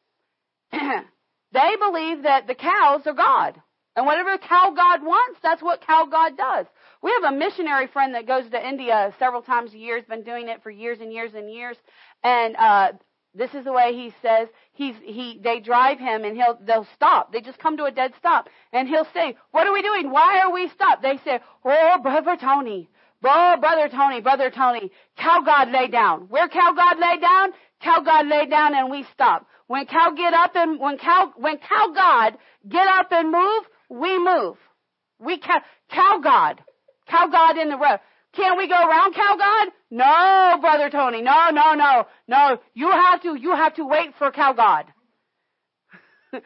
A: they believe that the cows are God. And whatever cow God wants, that's what cow God does. We have a missionary friend that goes to India several times a year, has been doing it for years and years and years. And uh this is the way he says he's he they drive him and he'll they'll stop. They just come to a dead stop and he'll say, "What are we doing? Why are we stopped?" They say, "Oh, brother Tony, oh, brother Tony, brother Tony, cow God lay down. Where cow God lay down? Cow God lay down and we stop. When cow get up and when cow when cow God get up and move, we move. We cow, cow God, cow God in the road. Can we go around cow God? No, brother Tony. No, no, no, no. You have to. You have to wait for cow God.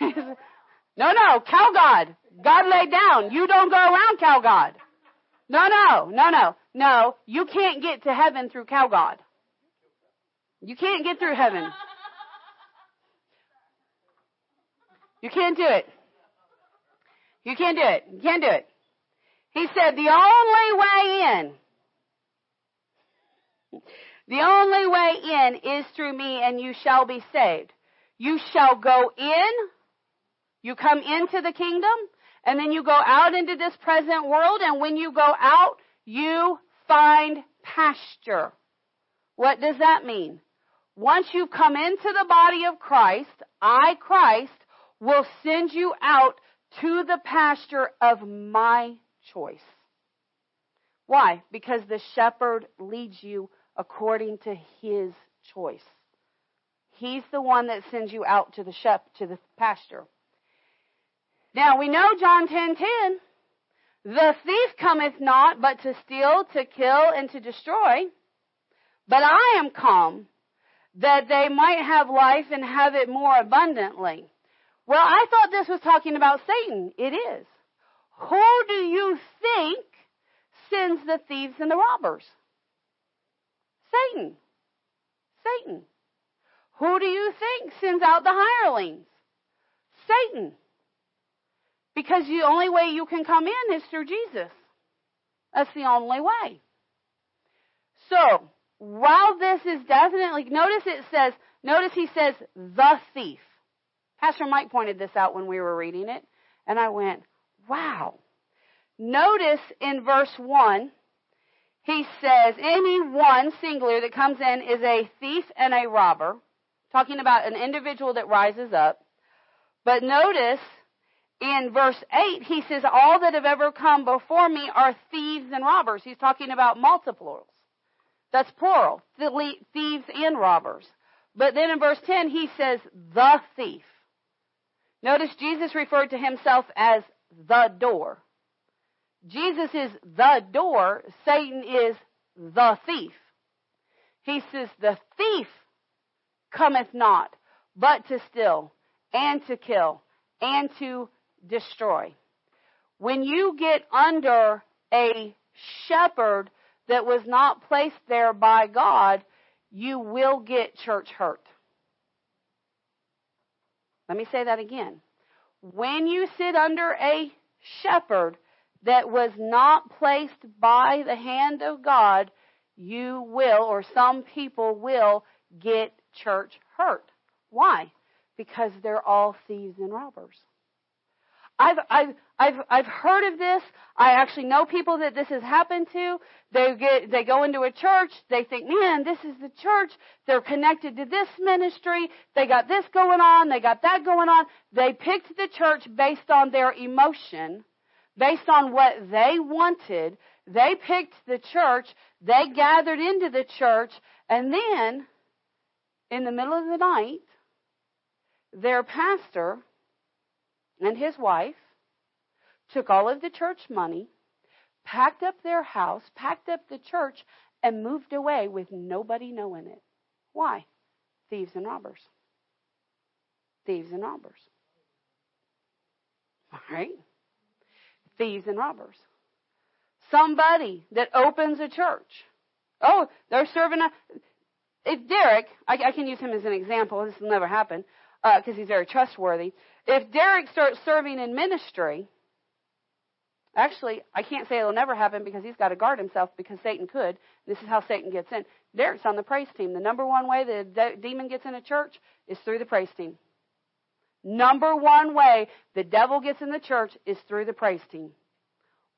A: no, no, cow God. God laid down. You don't go around cow God. No, no, no, no, no. You can't get to heaven through cow God. You can't get through heaven. You can't do it. You can't do it. You can't do it. He said the only way in, the only way in is through me and you shall be saved. You shall go in, you come into the kingdom, and then you go out into this present world, and when you go out, you find pasture. What does that mean? Once you've come into the body of Christ, I, Christ, will send you out to the pasture of my choice. Why? Because the shepherd leads you according to his choice. He's the one that sends you out to the shep to the pasture. Now we know John 10:10. 10, 10, the thief cometh not but to steal, to kill, and to destroy. But I am come that they might have life and have it more abundantly. Well, I thought this was talking about Satan. It is. Who do you think sends the thieves and the robbers? Satan. Satan. Who do you think sends out the hirelings? Satan. Because the only way you can come in is through Jesus. That's the only way. So, while this is definitely, notice it says, notice he says the thief. Pastor Mike pointed this out when we were reading it, and I went, wow. Notice in verse 1, he says, any one singular, that comes in is a thief and a robber, talking about an individual that rises up. But notice in verse 8, he says, all that have ever come before me are thieves and robbers. He's talking about multiplurals. That's plural. Thieves and robbers. But then in verse 10, he says, the thief. Notice Jesus referred to himself as the door. Jesus is the door. Satan is the thief. He says, the thief cometh not, but to steal, and to kill, and to destroy. When you get under a shepherd that was not placed there by God, you will get church hurt. Let me say that again. When you sit under a shepherd that was not placed by the hand of God, you will, or some people will, get church hurt. Why? Because they're all thieves and robbers. I've, I've, I've, I've heard of this. I actually know people that this has happened to. They get, they go into a church. They think, man, this is the church. They're connected to this ministry. They got this going on. They got that going on. They picked the church based on their emotion, based on what they wanted. They picked the church. They gathered into the church. And then, in the middle of the night, their pastor and his wife took all of the church money, packed up their house, packed up the church, and moved away with nobody knowing it. Why? Thieves and robbers. Thieves and robbers. All right? Thieves and robbers. Somebody that opens a church. Oh, they're serving a. If Derek, I, I can use him as an example. This will never happen because uh, he's very trustworthy. If Derek starts serving in ministry, actually, I can't say it'll never happen because he's got to guard himself because Satan could. This is how Satan gets in. Derek's on the praise team. The number one way the de- demon gets in a church is through the praise team. Number one way the devil gets in the church is through the praise team.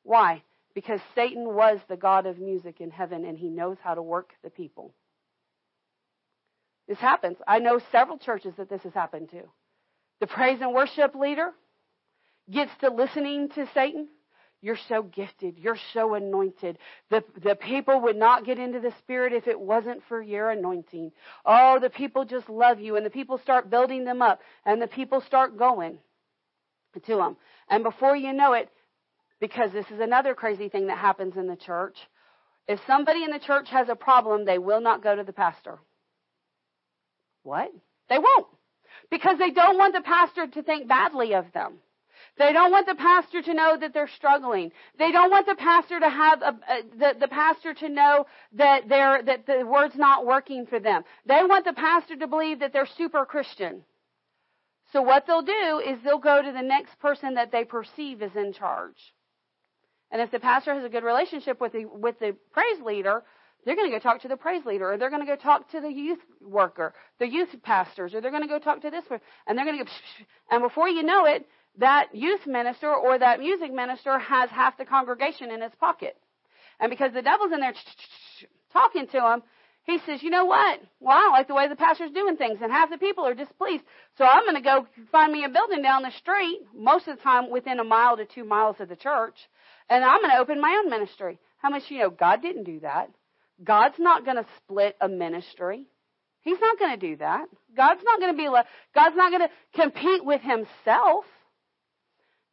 A: Why? Because Satan was the God of music in heaven and he knows how to work the people. This happens. I know several churches that this has happened to. The praise and worship leader gets to listening to Satan. You're so gifted. You're so anointed. The, the people would not get into the Spirit if it wasn't for your anointing. Oh, the people just love you. And the people start building them up. And the people start going to them. And before you know it, because this is another crazy thing that happens in the church, if somebody in the church has a problem, they will not go to the pastor. What? They won't. Because they don't want the pastor to think badly of them. They don't want the pastor to know that they're struggling. They don't want the pastor to have a, a, the, the pastor to know that they're, that the word's not working for them. They want the pastor to believe that they're super Christian. So what they'll do is they'll go to the next person that they perceive is in charge. And if the pastor has a good relationship with the, with the praise leader, they're going to go talk to the praise leader, or they're going to go talk to the youth worker, the youth pastors, or they're going to go talk to this one, and they're going to go, and before you know it, that youth minister or that music minister has half the congregation in his pocket. And because the devil's in there talking to him, he says, you know what? Well, I don't like the way the pastor's doing things, and half the people are displeased. So I'm going to go find me a building down the street, most of the time within a mile to two miles of the church, and I'm going to open my own ministry. How much you know God didn't do that? God's not going to split a ministry. He's not going to do that. God's not going to be God's not going to compete with himself.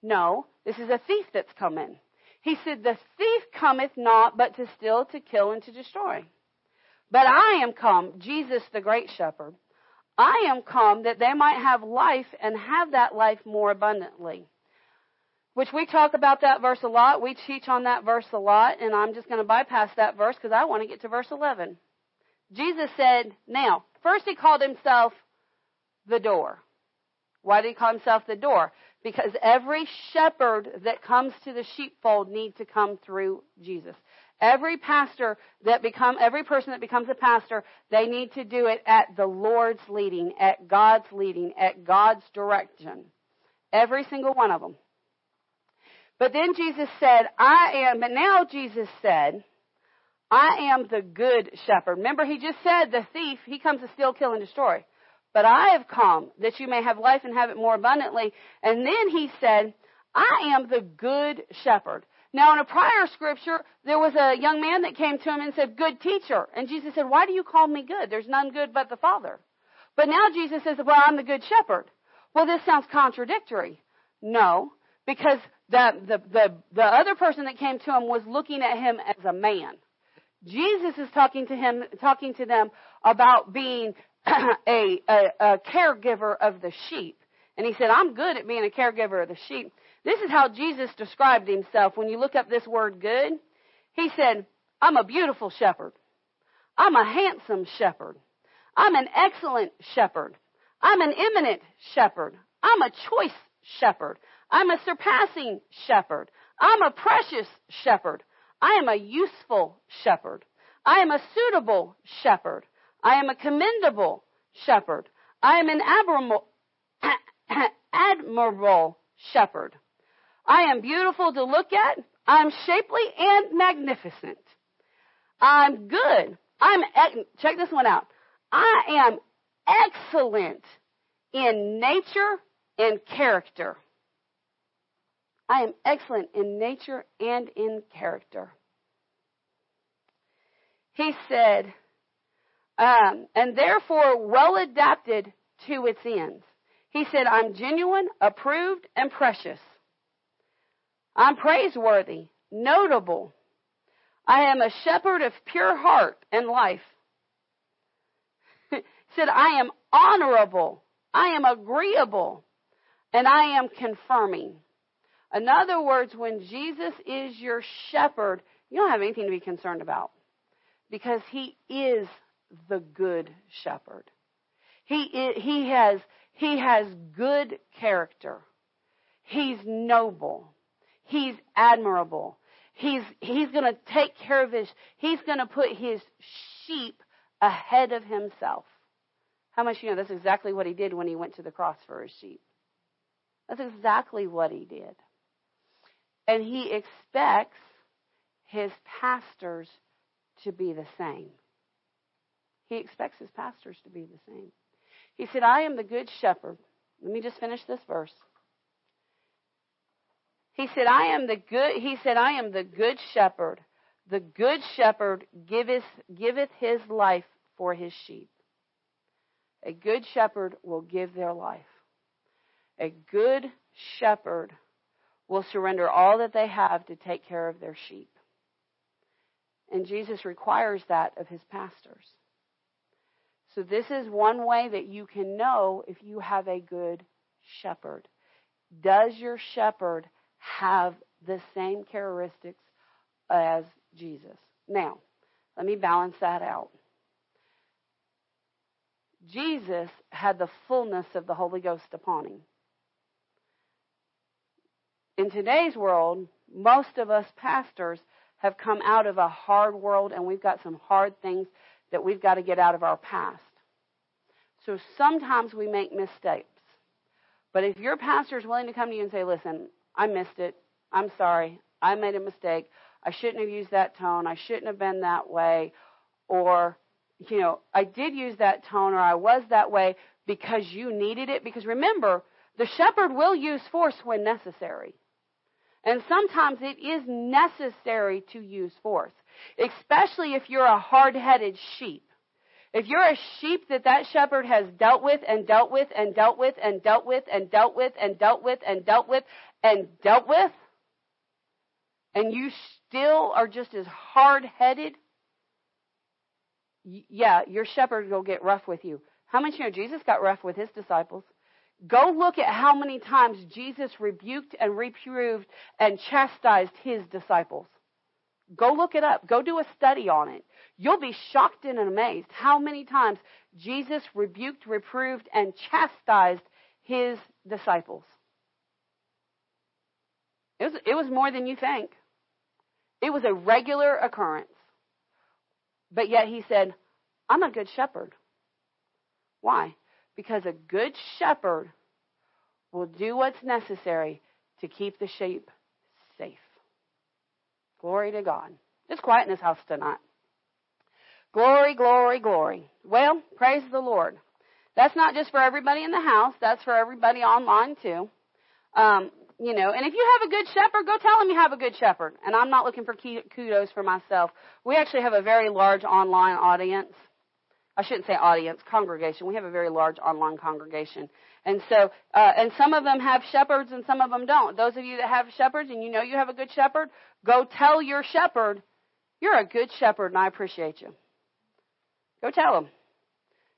A: No, this is a thief that's come in. He said, The thief cometh not but to steal, to kill, and to destroy. But I am come, Jesus the great shepherd, I am come that they might have life and have that life more abundantly which we talk about that verse a lot. We teach on that verse a lot, and I'm just going to bypass that verse because I want to get to verse 11. Jesus said, now, first he called himself the door. Why did he call himself the door? Because every shepherd that comes to the sheepfold need to come through Jesus. Every pastor that become, every person that becomes a pastor, they need to do it at the Lord's leading, at God's leading, at God's direction. Every single one of them. But then Jesus said, I am, but now Jesus said, I am the good shepherd. Remember, he just said the thief, he comes to steal, kill, and destroy. But I have come that you may have life and have it more abundantly. And then he said, I am the good shepherd. Now, in a prior scripture, there was a young man that came to him and said, Good teacher. And Jesus said, Why do you call me good? There's none good but the Father. But now Jesus says, Well, I'm the good shepherd. Well, this sounds contradictory. No, because the, the, the, the other person that came to him was looking at him as a man. Jesus is talking to him, talking to them about being a, a, a caregiver of the sheep. And he said, I'm good at being a caregiver of the sheep. This is how Jesus described himself. When you look up this word good, he said, I'm a beautiful shepherd. I'm a handsome shepherd. I'm an excellent shepherd. I'm an eminent shepherd. I'm a choice shepherd. I'm a surpassing shepherd. I'm a precious shepherd. I am a useful shepherd. I am a suitable shepherd. I am a commendable shepherd. I am an admirable, shepherd. I am beautiful to look at. I'm shapely and magnificent. I'm good. I'm, check this one out. I am excellent in nature and character. I am excellent in nature and in character. He said, um, and therefore well adapted to its ends. He said, I'm genuine, approved, and precious. I'm praiseworthy, notable. I am a shepherd of pure heart and life. he said, I am honorable. I am agreeable. And I am confirming. In other words, when Jesus is your shepherd, you don't have anything to be concerned about because he is the good shepherd. He, he, has, he has good character. He's noble. He's admirable. He's, he's going to take care of his, he's going to put his sheep ahead of himself. How much you know that's exactly what he did when he went to the cross for his sheep? That's exactly what he did. And he expects his pastors to be the same. He expects his pastors to be the same. He said, I am the good shepherd. Let me just finish this verse. He said, I am the good, he said, I am the good shepherd. The good shepherd giveth, giveth his life for his sheep. A good shepherd will give their life. A good shepherd will surrender all that they have to take care of their sheep. And Jesus requires that of his pastors. So, this is one way that you can know if you have a good shepherd. Does your shepherd have the same characteristics as Jesus? Now, let me balance that out. Jesus had the fullness of the Holy Ghost upon him. In today's world, most of us pastors have come out of a hard world and we've got some hard things that we've got to get out of our past. So sometimes we make mistakes. But if your pastor is willing to come to you and say, listen, I missed it. I'm sorry. I made a mistake. I shouldn't have used that tone. I shouldn't have been that way. Or, you know, I did use that tone or I was that way because you needed it. Because remember, the shepherd will use force when necessary. And sometimes it is necessary to use force, especially if you're a hard headed sheep. If you're a sheep that that shepherd has dealt with and dealt with and dealt with and dealt with and dealt with and dealt with and dealt with and dealt with, and you still are just as hard headed, yeah, your shepherd will get rough with you. How much you know Jesus got rough with his disciples? Go look at how many times Jesus rebuked and reproved and chastised his disciples. Go look it up. Go do a study on it. You'll be shocked and amazed how many times Jesus rebuked, reproved, and chastised his disciples. It was, it was more than you think. It was a regular occurrence. But yet he said, I'm a good shepherd. Why? Because a good shepherd will do what's necessary to keep the sheep safe. Glory to God. It's quiet in this house tonight. Glory, glory, glory. Well, praise the Lord. That's not just for everybody in the house. That's for everybody online too. Um, you know, and if you have a good shepherd, go tell him you have a good shepherd. And I'm not looking for kudos for myself. We actually have a very large online audience. I shouldn't say audience, congregation. We have a very large online congregation. And so, uh, and some of them have shepherds and some of them don't. Those of you that have shepherds and you know you have a good shepherd, go tell your shepherd, you're a good shepherd and I appreciate you. Go tell him.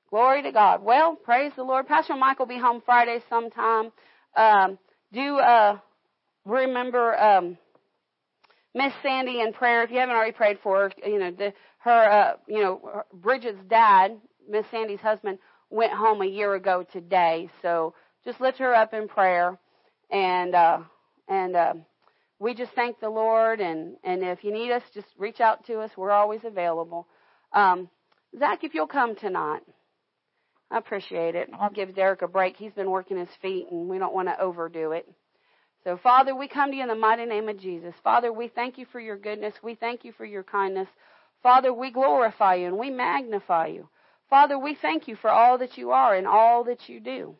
A: Glory to God. Well, praise the Lord. Pastor Mike will be home Friday sometime. Um, do uh, remember um, Miss Sandy in prayer. If you haven't already prayed for her, you know the, her, uh, you know Bridget's dad, Miss Sandy's husband, went home a year ago today. So just lift her up in prayer, and uh, and uh, we just thank the Lord. And and if you need us, just reach out to us. We're always available. Um, Zach, if you'll come tonight, I appreciate it. I'll give Derek a break. He's been working his feet, and we don't want to overdo it. So, Father, we come to you in the mighty name of Jesus. Father, we thank you for your goodness. We thank you for your kindness. Father, we glorify you and we magnify you. Father, we thank you for all that you are and all that you do.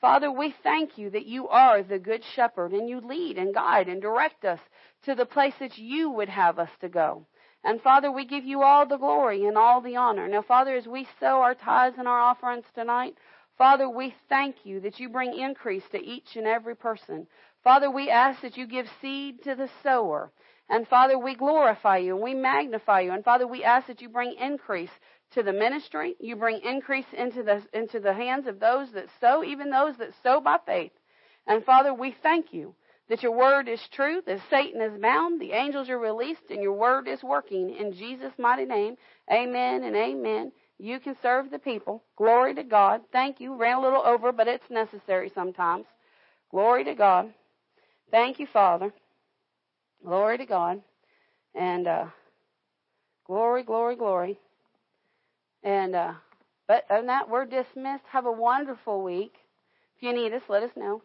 A: Father, we thank you that you are the good shepherd and you lead and guide and direct us to the place that you would have us to go. And Father, we give you all the glory and all the honor. Now, Father, as we sow our tithes and our offerings tonight, Father, we thank you that you bring increase to each and every person. Father, we ask that you give seed to the sower. And Father, we glorify you and we magnify you. And Father, we ask that you bring increase to the ministry. You bring increase into the, into the hands of those that sow, even those that sow by faith. And Father, we thank you that your word is true, that Satan is bound, the angels are released, and your word is working. In Jesus' mighty name, amen and amen. You can serve the people. Glory to God. Thank you. Ran a little over, but it's necessary sometimes. Glory to God. Thank you, Father. Glory to God. And uh, glory, glory, glory. And uh, but on that, we're dismissed. Have a wonderful week. If you need us, let us know.